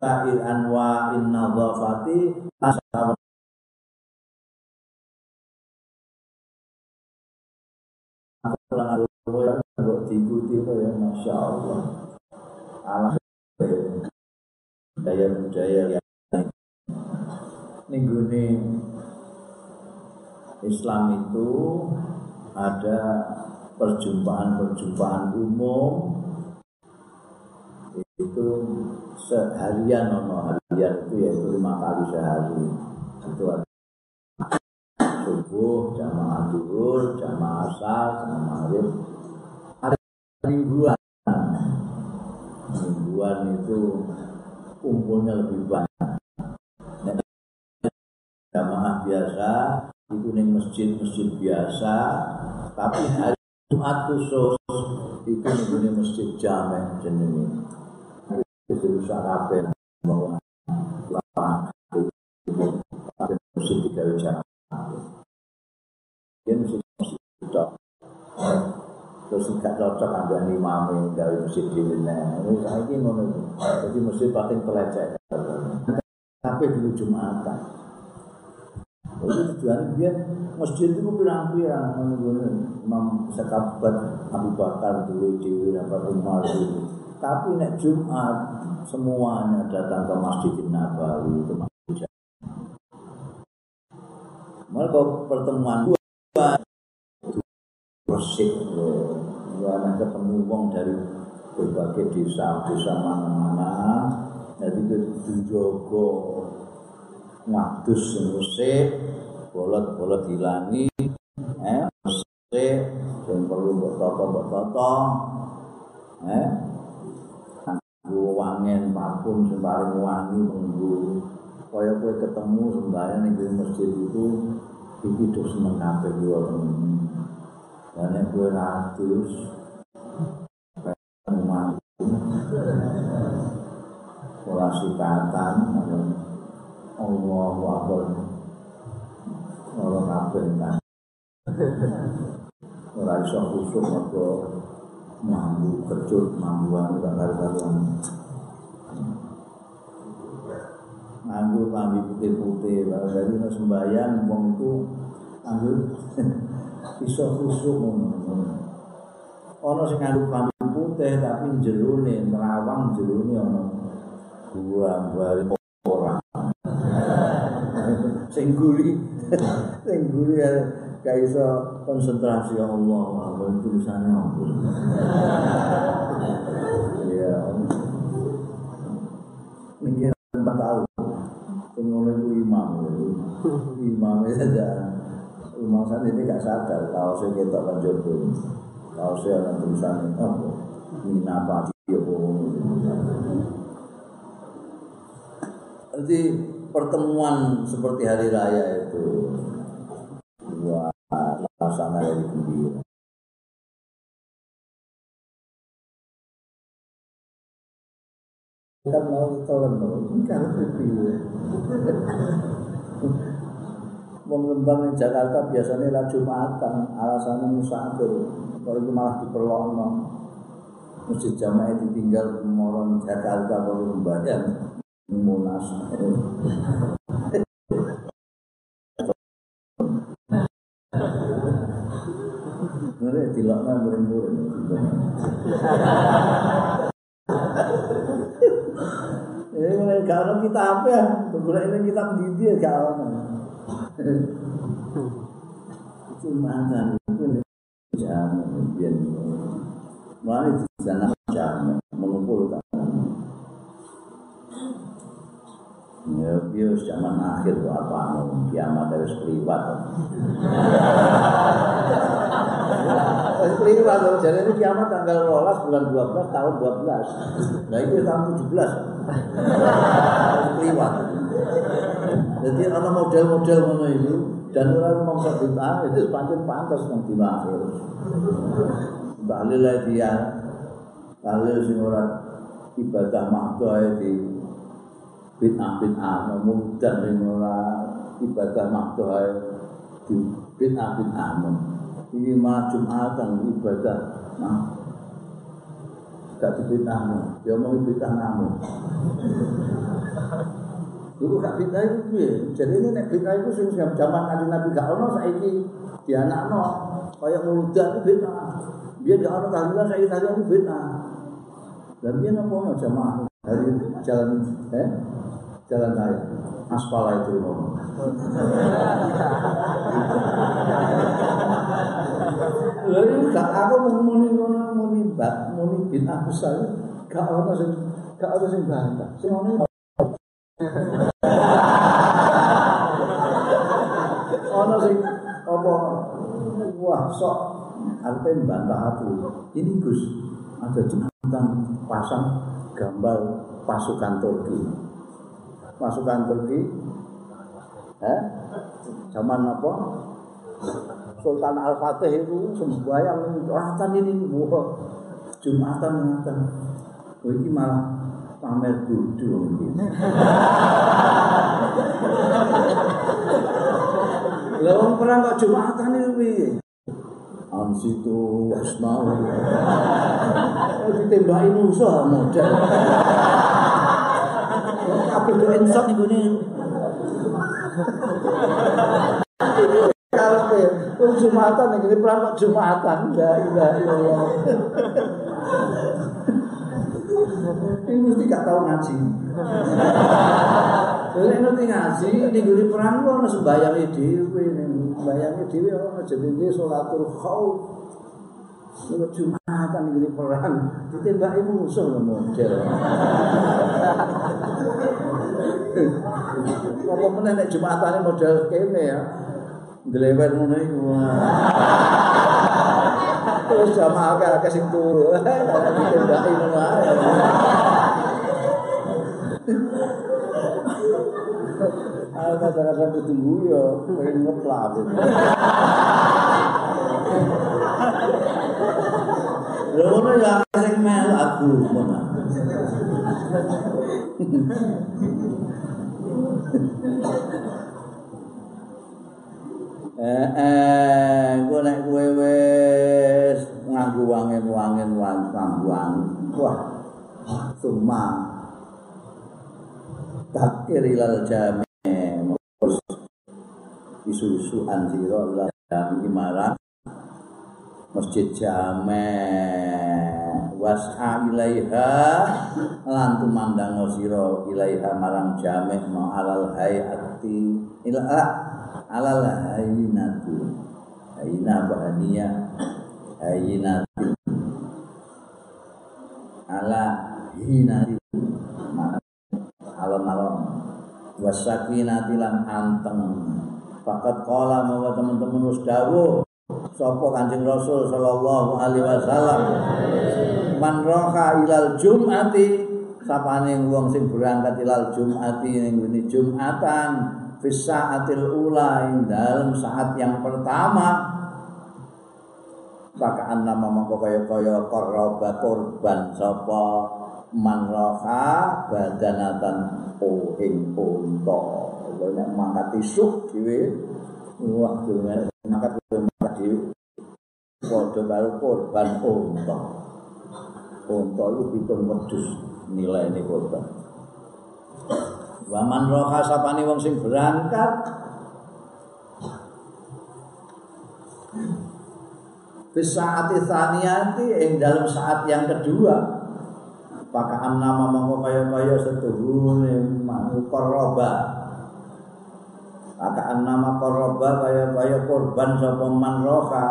A: Ta'il anwa'in nadhafati asawun asal diikuti ya Masya Allah. Allah daya budaya yang ini Islam itu ada perjumpaan-perjumpaan umum. Itu seharian nono harian itu yaitu lima kali sehari. Itu ada duhur jamaah asar jamaah maghrib ada mingguan mingguan itu kumpulnya lebih banyak jamaah biasa itu nih masjid-masjid biasa tapi hari Jumat khusus itu nih masjid jamek jenenge itu bisa kabeh bahwa lapangan itu masjid tiga jamaah dia mesti cocok terus gak cocok ambil imam gawe masjid di mana ini saya ini jadi masjid paling pelecet tapi dulu jumatan. Itu tujuan dia masjid itu pirang-pirang. Imam Sekabat Abu Bakar dulu di apa Umar dulu. Tapi nek Jumat semuanya datang ke Masjid Nabawi itu masjid. Mereka pertemuan bersih karena ketemu wong dari berbagai desa desa mana-mana. Jadi itu jogo ngadus musik bolot-bolot hilangi eh musik yang perlu buat toto buat toto eh. Nganggo wangen parfum paling wangi menggo kaya kowe ketemu sembahyang ning masjid itu iki do seneng kabeh yo dan nek kowe ratus Pola sikatan, Allahu Akbar. Ora kabeh kan. Ora iso khusuk mergo mambu kecut mambuan gak karuan. Nganggo klambi putih-putih, dari sembahyang wong itu nganggo iso khusuk ngono. Ana sing nganggo klambi putih tapi jerone nerawang jerone ana gua bali sing guri [LAUGHS] sing guri gak iso konsentrasi Allah tulisannya ampun [LAUGHS] ya mikir [LAUGHS] imam saja imam sana ini gak sadar kalau saya ketok kan jodoh. Kalau saya ada tulisannya oh mina pati ya jadi pertemuan seperti hari raya itu dua laksana dari gembira. Kita mau tolong dong, kan Mengembang Jakarta biasanya lah Jumatan, alasannya musafir. Kalau itu malah diperlono. Masjid jamaah ditinggal moron Jakarta baru membayar munas Mereka tilaknya murid-murid Ini kalau kita apa ya? Berguna ini kita mendidik ya kalau Itu mana itu Jangan biar Mulai di sana jangan mengumpulkan Ya, dia zaman akhir tuh apa kiamat harus keliwat. Harus tuh. Jadi ini kiamat tanggal 12 bulan 12 tahun 12. Nah itu tahun 17. Keliwat. Jadi ada model-model mana itu dan orang mau bid'ah itu pancen pantas nang di akhir. Dalil dia dalil sing ora ibadah mahdoh di bid'ah bid'ah mudah sing ora ibadah maktuh di bid'ah bid'ah ini mah jumatan ibadah nah gak di bid'ah dia mau bid'ah namun Dulu gak fitnah itu piye? Jadi ini nek fitnah itu sing zaman kanjeng Nabi gak ono saiki dianakno kaya muda itu fitnah. Biar gak ono tahlilan saiki tahlilan itu fitnah. Dan dia apa ono jamaah dari jalan eh jalan raya aspal itu. Lalu gak aku muni ngono muni mbak muni bin aku saya gak ono sing gak ono sing bantah. Sing ono Ono sing apa wah sok arep mbantah aku. Ini Gus ada jembatan pasang gambar pasukan Turki. Pasukan Turki eh zaman apa? Sultan Al-Fatih itu sembahyang Jumatan ini wah Jumatan Jumatan. Oh, ini malah pamer kudu gitu. Lah wong perang kok Jumatan iki piye? Am situ asmau. Oh ditembaki musuh. Do ensok niku ne. Kabeh wong Jumatan iki perang kok Jumatan. La ilaha illallah. Ini mesti gak tahu ngaji. Jadi nanti ngaji, ini gue perang kok nasi bayang dhewe ning bayang dhewe ora jadi dia sholatul khauf. Nek Jumatan iki perang, ditembaki musuh lho model. Apa meneh nek Jumatane model kene ya. Ndlewer ngono iku. Terus jamaah akeh sing turu. Ditembaki ngono ae. Aku kadang-kadang ketunggu ya, pengen ngeplak. Lha ngono ya sing melu aku ngono. Eh, eh, gue nek kowe wis nganggo wangen-wangen wan Wah. Suma. Takir ilal jami isu-isu anjiro ilal jami marang masjid jame was'a ilaiha. Lan tumandang sira ilaiha marang jame ma alal hayati. Ila alal hayinati. Hayina bahania. Hayinati ala hinati. Alon-alon. Wasakinati lan anteng. Fakat kala bahwa teman-teman wis dawuh sapa Kanjeng Rasul sallallahu alaihi wasallam? Man roha ilal jumati sapane wong sing berangkat ilal jumati ning ngene jumatan fis saatil ula ing dalam saat yang pertama. Pakaan nama mongko kaya-kaya korba korban sapa man roha badanatan oh ing unta. Nek mangkat isuk dhewe. Wah dhewe mangkat dhewe padha karo korban unta. Unta lu pitung wedhus nilai ini korban. Waman roha sapani wong sing berangkat. Bisaati tsaniyati ing dalam saat yang kedua. Pakaan nama mongko kaya-kaya setuhune koroba pakaan nama koroba kaya-kaya korban sapa man roha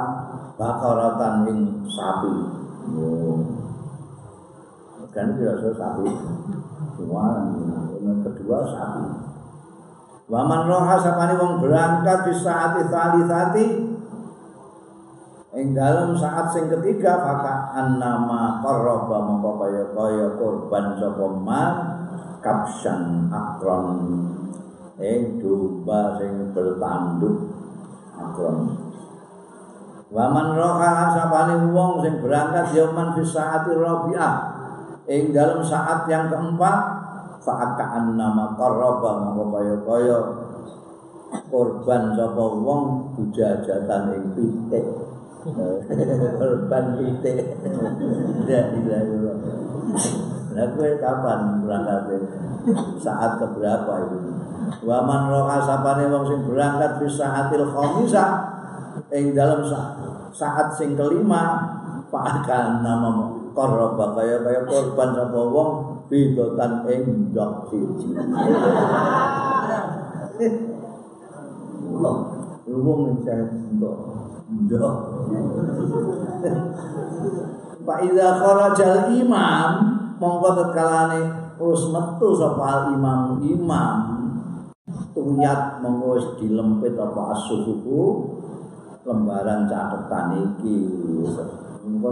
A: bakaratan ing sapi. Oh. kan biasa sapi. Semua yang kedua sapi. Waman roha sapani wong berangkat di saat tali tadi ing dalam saat sing ketiga maka annama qarraba mongko kaya kaya korban sapa man kapsan akron ing domba sing bertanduk akron. Waman roha sapane wong sing berangkat yaman fi saati rabi'ah. Ing dalam saat yang keempat fa'aka annama qarraba mongko kaya kaya korban sapa wong bujajatan ing pitik. [LAUGHS] Korban pitik. [LAUGHS] Tidak tidak Gue kapan berangkat saat keberapa itu? Waman roka sapane wong sing berangkat di saatil khamisah ing dalam saat sing kelima pak akan nama korba kaya kaya korban sapa wong bidotan ing dok siji. Saya ndok. Ndok. Pak Iza kharajal imam mongko tetkalane wis metu sapa imam. Imam. Tuyat mongko wis dilempit apa asuhuku lembaran catatan iki. Mongko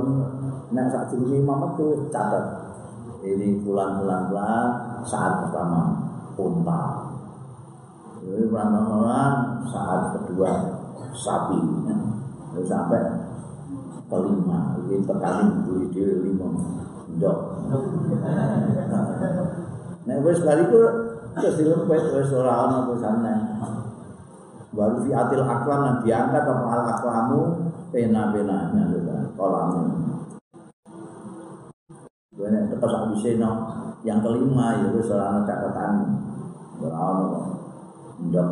A: nek sak imam metu catat ini bulan-bulan saat pertama unta. Jadi bulan-bulan saat kedua sapi. Sampai kelima. Ini tekani buri dhewe lima ndok nek wis bali ku terus dilempet wis ora ana tulisane baru fi atil aklam yang diangkat apa al aklamu pena-penanya kolamnya. Gue nek tetep sak biseno yang kelima ya wis ora ana catatan ora ana ndok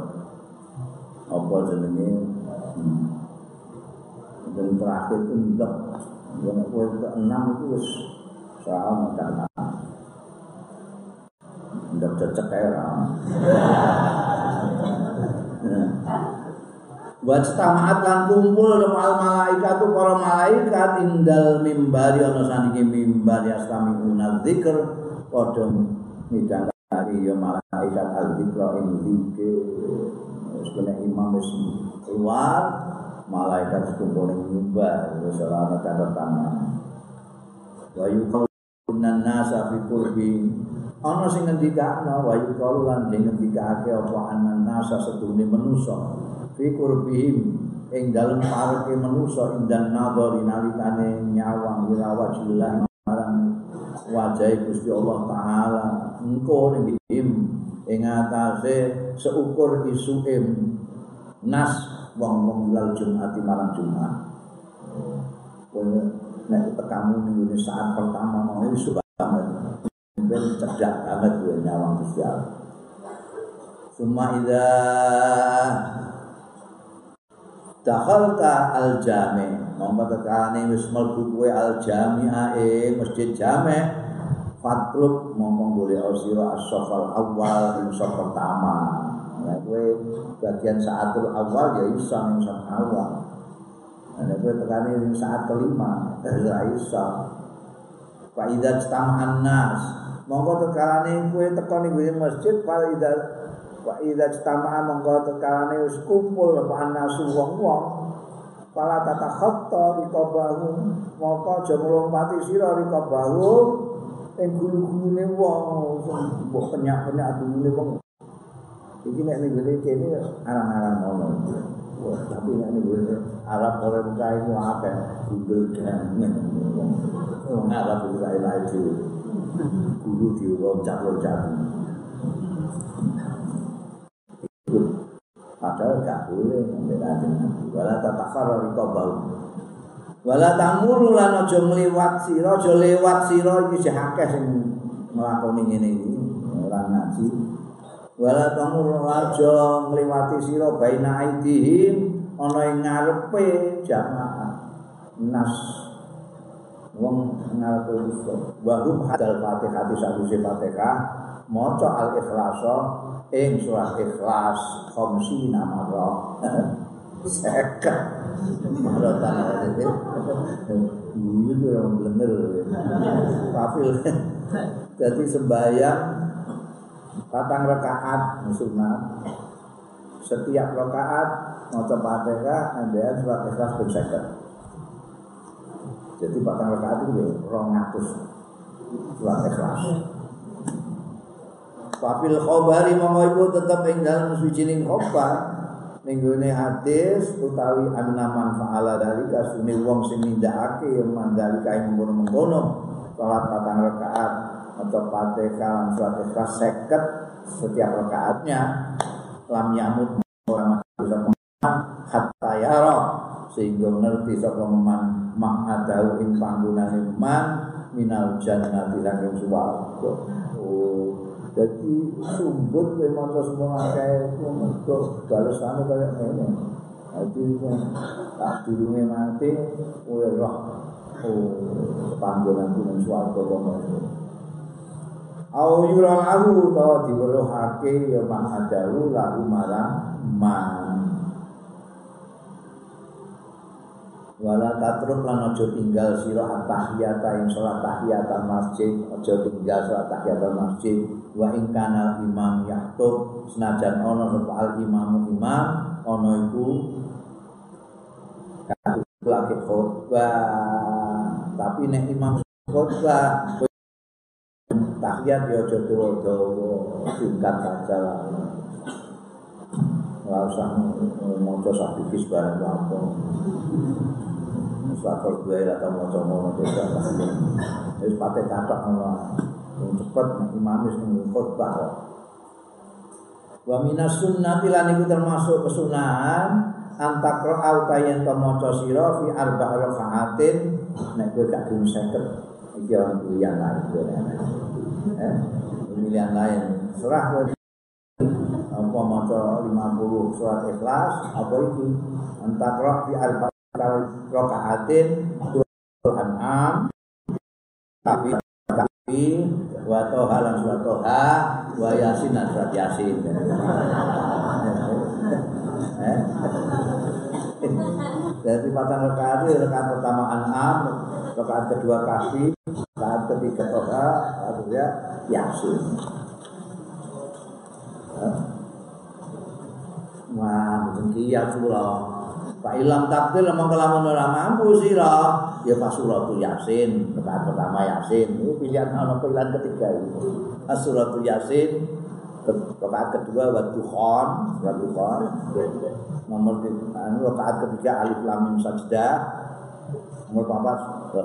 A: apa jenenge? Hmm. dan terakhir itu enggak yang kue ke enam itu soal macam enggak cocok era Buat setamaat lan kumpul al malaikat tu para malaikat indal mimbari ana sandinge mimbar ya sami unal zikr padha midhangari ya malaikat al zikra ing zikir. Wis imam wis keluar malaikat sekumpul yang mimbar selama tanda tangan. Wa yuqaluna nasa fi qurbi ana sing ngendikakno wa yuqalu lan sing ngendikake apa anan nasa sedune manusa. Fi qurbihim ing dalem parke manusa indan nadhari nalikane nyawang ila wajillah marang wajah Gusti Allah taala. Engko ning ing atase seukur isuim nas wong-wong lal Jumat malam Jumat. Kowe nek tekamu ning saat pertama mau iso banget. Ben cerdak banget kowe nyawang Gusti Allah. Suma ida dakhalta al jami monggo tekane wis mlebu kowe al jami'a e masjid jami fatruk monggo golek sira as-safal awal ing pertama Nah, kue bagian saatul awal ya isa yang saat awal. Nah, kue tekani yang saat kelima, ya isa. Pak Ida cetamaan nas. Monggo tekalane kue tekani kue masjid. Pak Ida Pak Ida cetamaan monggo tekalane us kumpul Pak Nasu wong wong. Pala tata khotta rikobahu Maka jomulung mati siro rikobahu Yang gulu-gulu ni wong Mbok penyak-penyak dulu ni wong Iki nek ning kene arang-arang ngono. Tapi ning gone Arab ora buka iku akeh gundul dan wong Arab buka lagi. Guru diloncat-loncat. Padahal gak boleh membelakan Wala tatakar riko bau Wala tamuru lan aja ngliwat sira aja lewat sira iki akeh sing nglakoni ngene iki ora ngaji wala tamur raja ngliwati sira baina aidihim ana ing ngarepe jamaah nas. Wong ngarepe iso wa hum hadal fatihah di satu fatihah. Maca al ikhlasa ing surat ikhlas khamsi namara seket maratan itu itu yang bener tapi jadi sembahyang patang rakaat sunat setiap rakaat maca Fatihah ambean surat Ikhlas ben Jadi patang rakaat itu 200 surat Ikhlas. Wafil khobari monggo iku tetep ing dalem sucining khobar ning gone hadis utawi annaman fa'ala dalika sune wong sing nindakake yang mandalika ing mengkono-mengkono salat patang rakaat atau Fatihah lan Ikhlas 50 setiap rakaatnya lam yamut orang bisa hatta yara sehingga ngerti sapa man mak adau ing panggunane man minal jannati saking swarga. Oh, jadi sumbut kowe maca semua akeh mergo balesane kaya ngene. Jadi tak durunge mati kowe roh oh panggonan kuwi swarga kono. Au yura lahu tawa diweruhake ya mang adalu lahu marang man. Wala tatruk lan aja tinggal sira at-tahiyata ing salat tahiyatan masjid, aja tinggal salat tahiyatan masjid wa ing kana imam yahtub senajan ana sapa imam imam ana iku lagi khutbah tapi nek imam khutbah tahiyat ya aja dawa-dawa singkat saja lah. Ora usah maca sakit barang apa. Suatu gue atau mau coba mau coba Terus pakai katak ngono. Cepet imam wis khotbah. Wa minas sunnati lan iku termasuk kesunahan. Antakro autayen to maca sira fi arba rakaatin nek kowe gak seket iki orang pilihan lain eh pilihan lain kowe apa maca 50 surat ikhlas apa iki? Antakro fi arba rakaatin Tuhan am tapi tapi wa toha lan surat toha wa yasin surat yasin. [LAUGHS] Eh dari patang rakaat itu rakaat pertama an'am rakaat kedua kafi rakaat ketiga toha artinya yasin. Wah, mungkin kiat pula. Pak ilam takdir lemah kelamun ora mampu sira ya pas suratul yasin rakaat pertama yasin. Itu pilihan ana pilihan ketiga itu suratul yasin rakaat kedua wa dukhon wa dukhon nomor anu rakaat ketiga alif lam mim sajdah nomor papat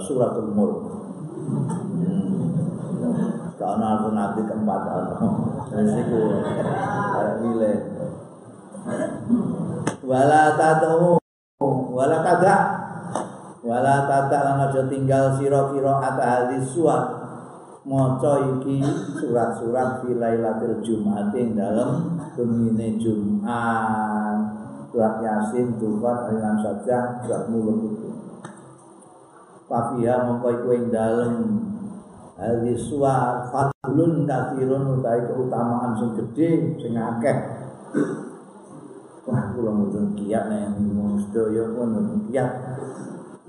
A: suratul mulk Karena aku nanti keempat Risiko Nilai Wala tatu wala kada wala tata lan aja tinggal sira kira ata hadis suat maca iki surat-surat fi lailatul jumat ing dalem benine jumat. Surat yasin tubat lan saja surat muluk itu. Papiha mongko iku ing dalem. Hadis suat fadlun kathirun utawi keutamaan sing gedhe sing akeh. Wah, kula mboten kiat nek ngomong sedaya pun mboten kiat.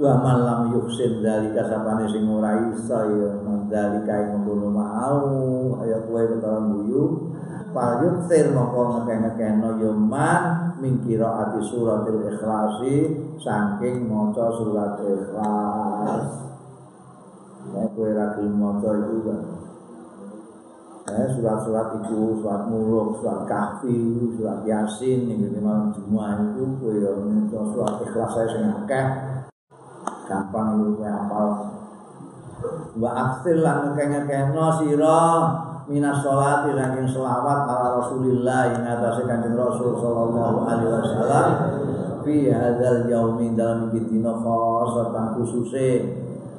A: Wa malam yuksin dari kasapane sing ora iso ya dari kae ngono mau ya kowe ketawa guyu. Fal yuktir mongko ngekene ya man mingkira ati suratil ikhlasi saking maca surat ikhlas. Nek kowe ra gelem maca iku eh, surat-surat itu, surat muluk, surat kahfi, surat yasin, ini malam Jumat itu, kue yang surat ikhlas saya sing akeh, gampang itu kue apal. Wa akhir lan kenya-kenya siro minas sholat saking selawat ala Rasulillah ing atase Kanjeng Rasul sallallahu alaihi wasallam. Fi hadzal yaumi dalam iki dina khosatan khususe.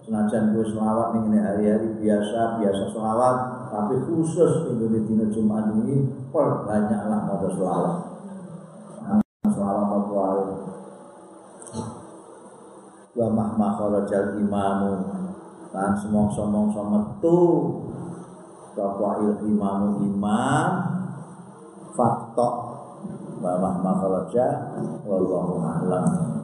A: Senajan gue selawat ning hari-hari biasa biasa selawat tapi khusus di dina Jumat ini perbanyaklah pada selawat. Selawat apa wa mahma kharajal imamu. Lan semongso-mongso metu. Sapa il imamu imam. Fakta wa mahma kharaja wallahu a'lam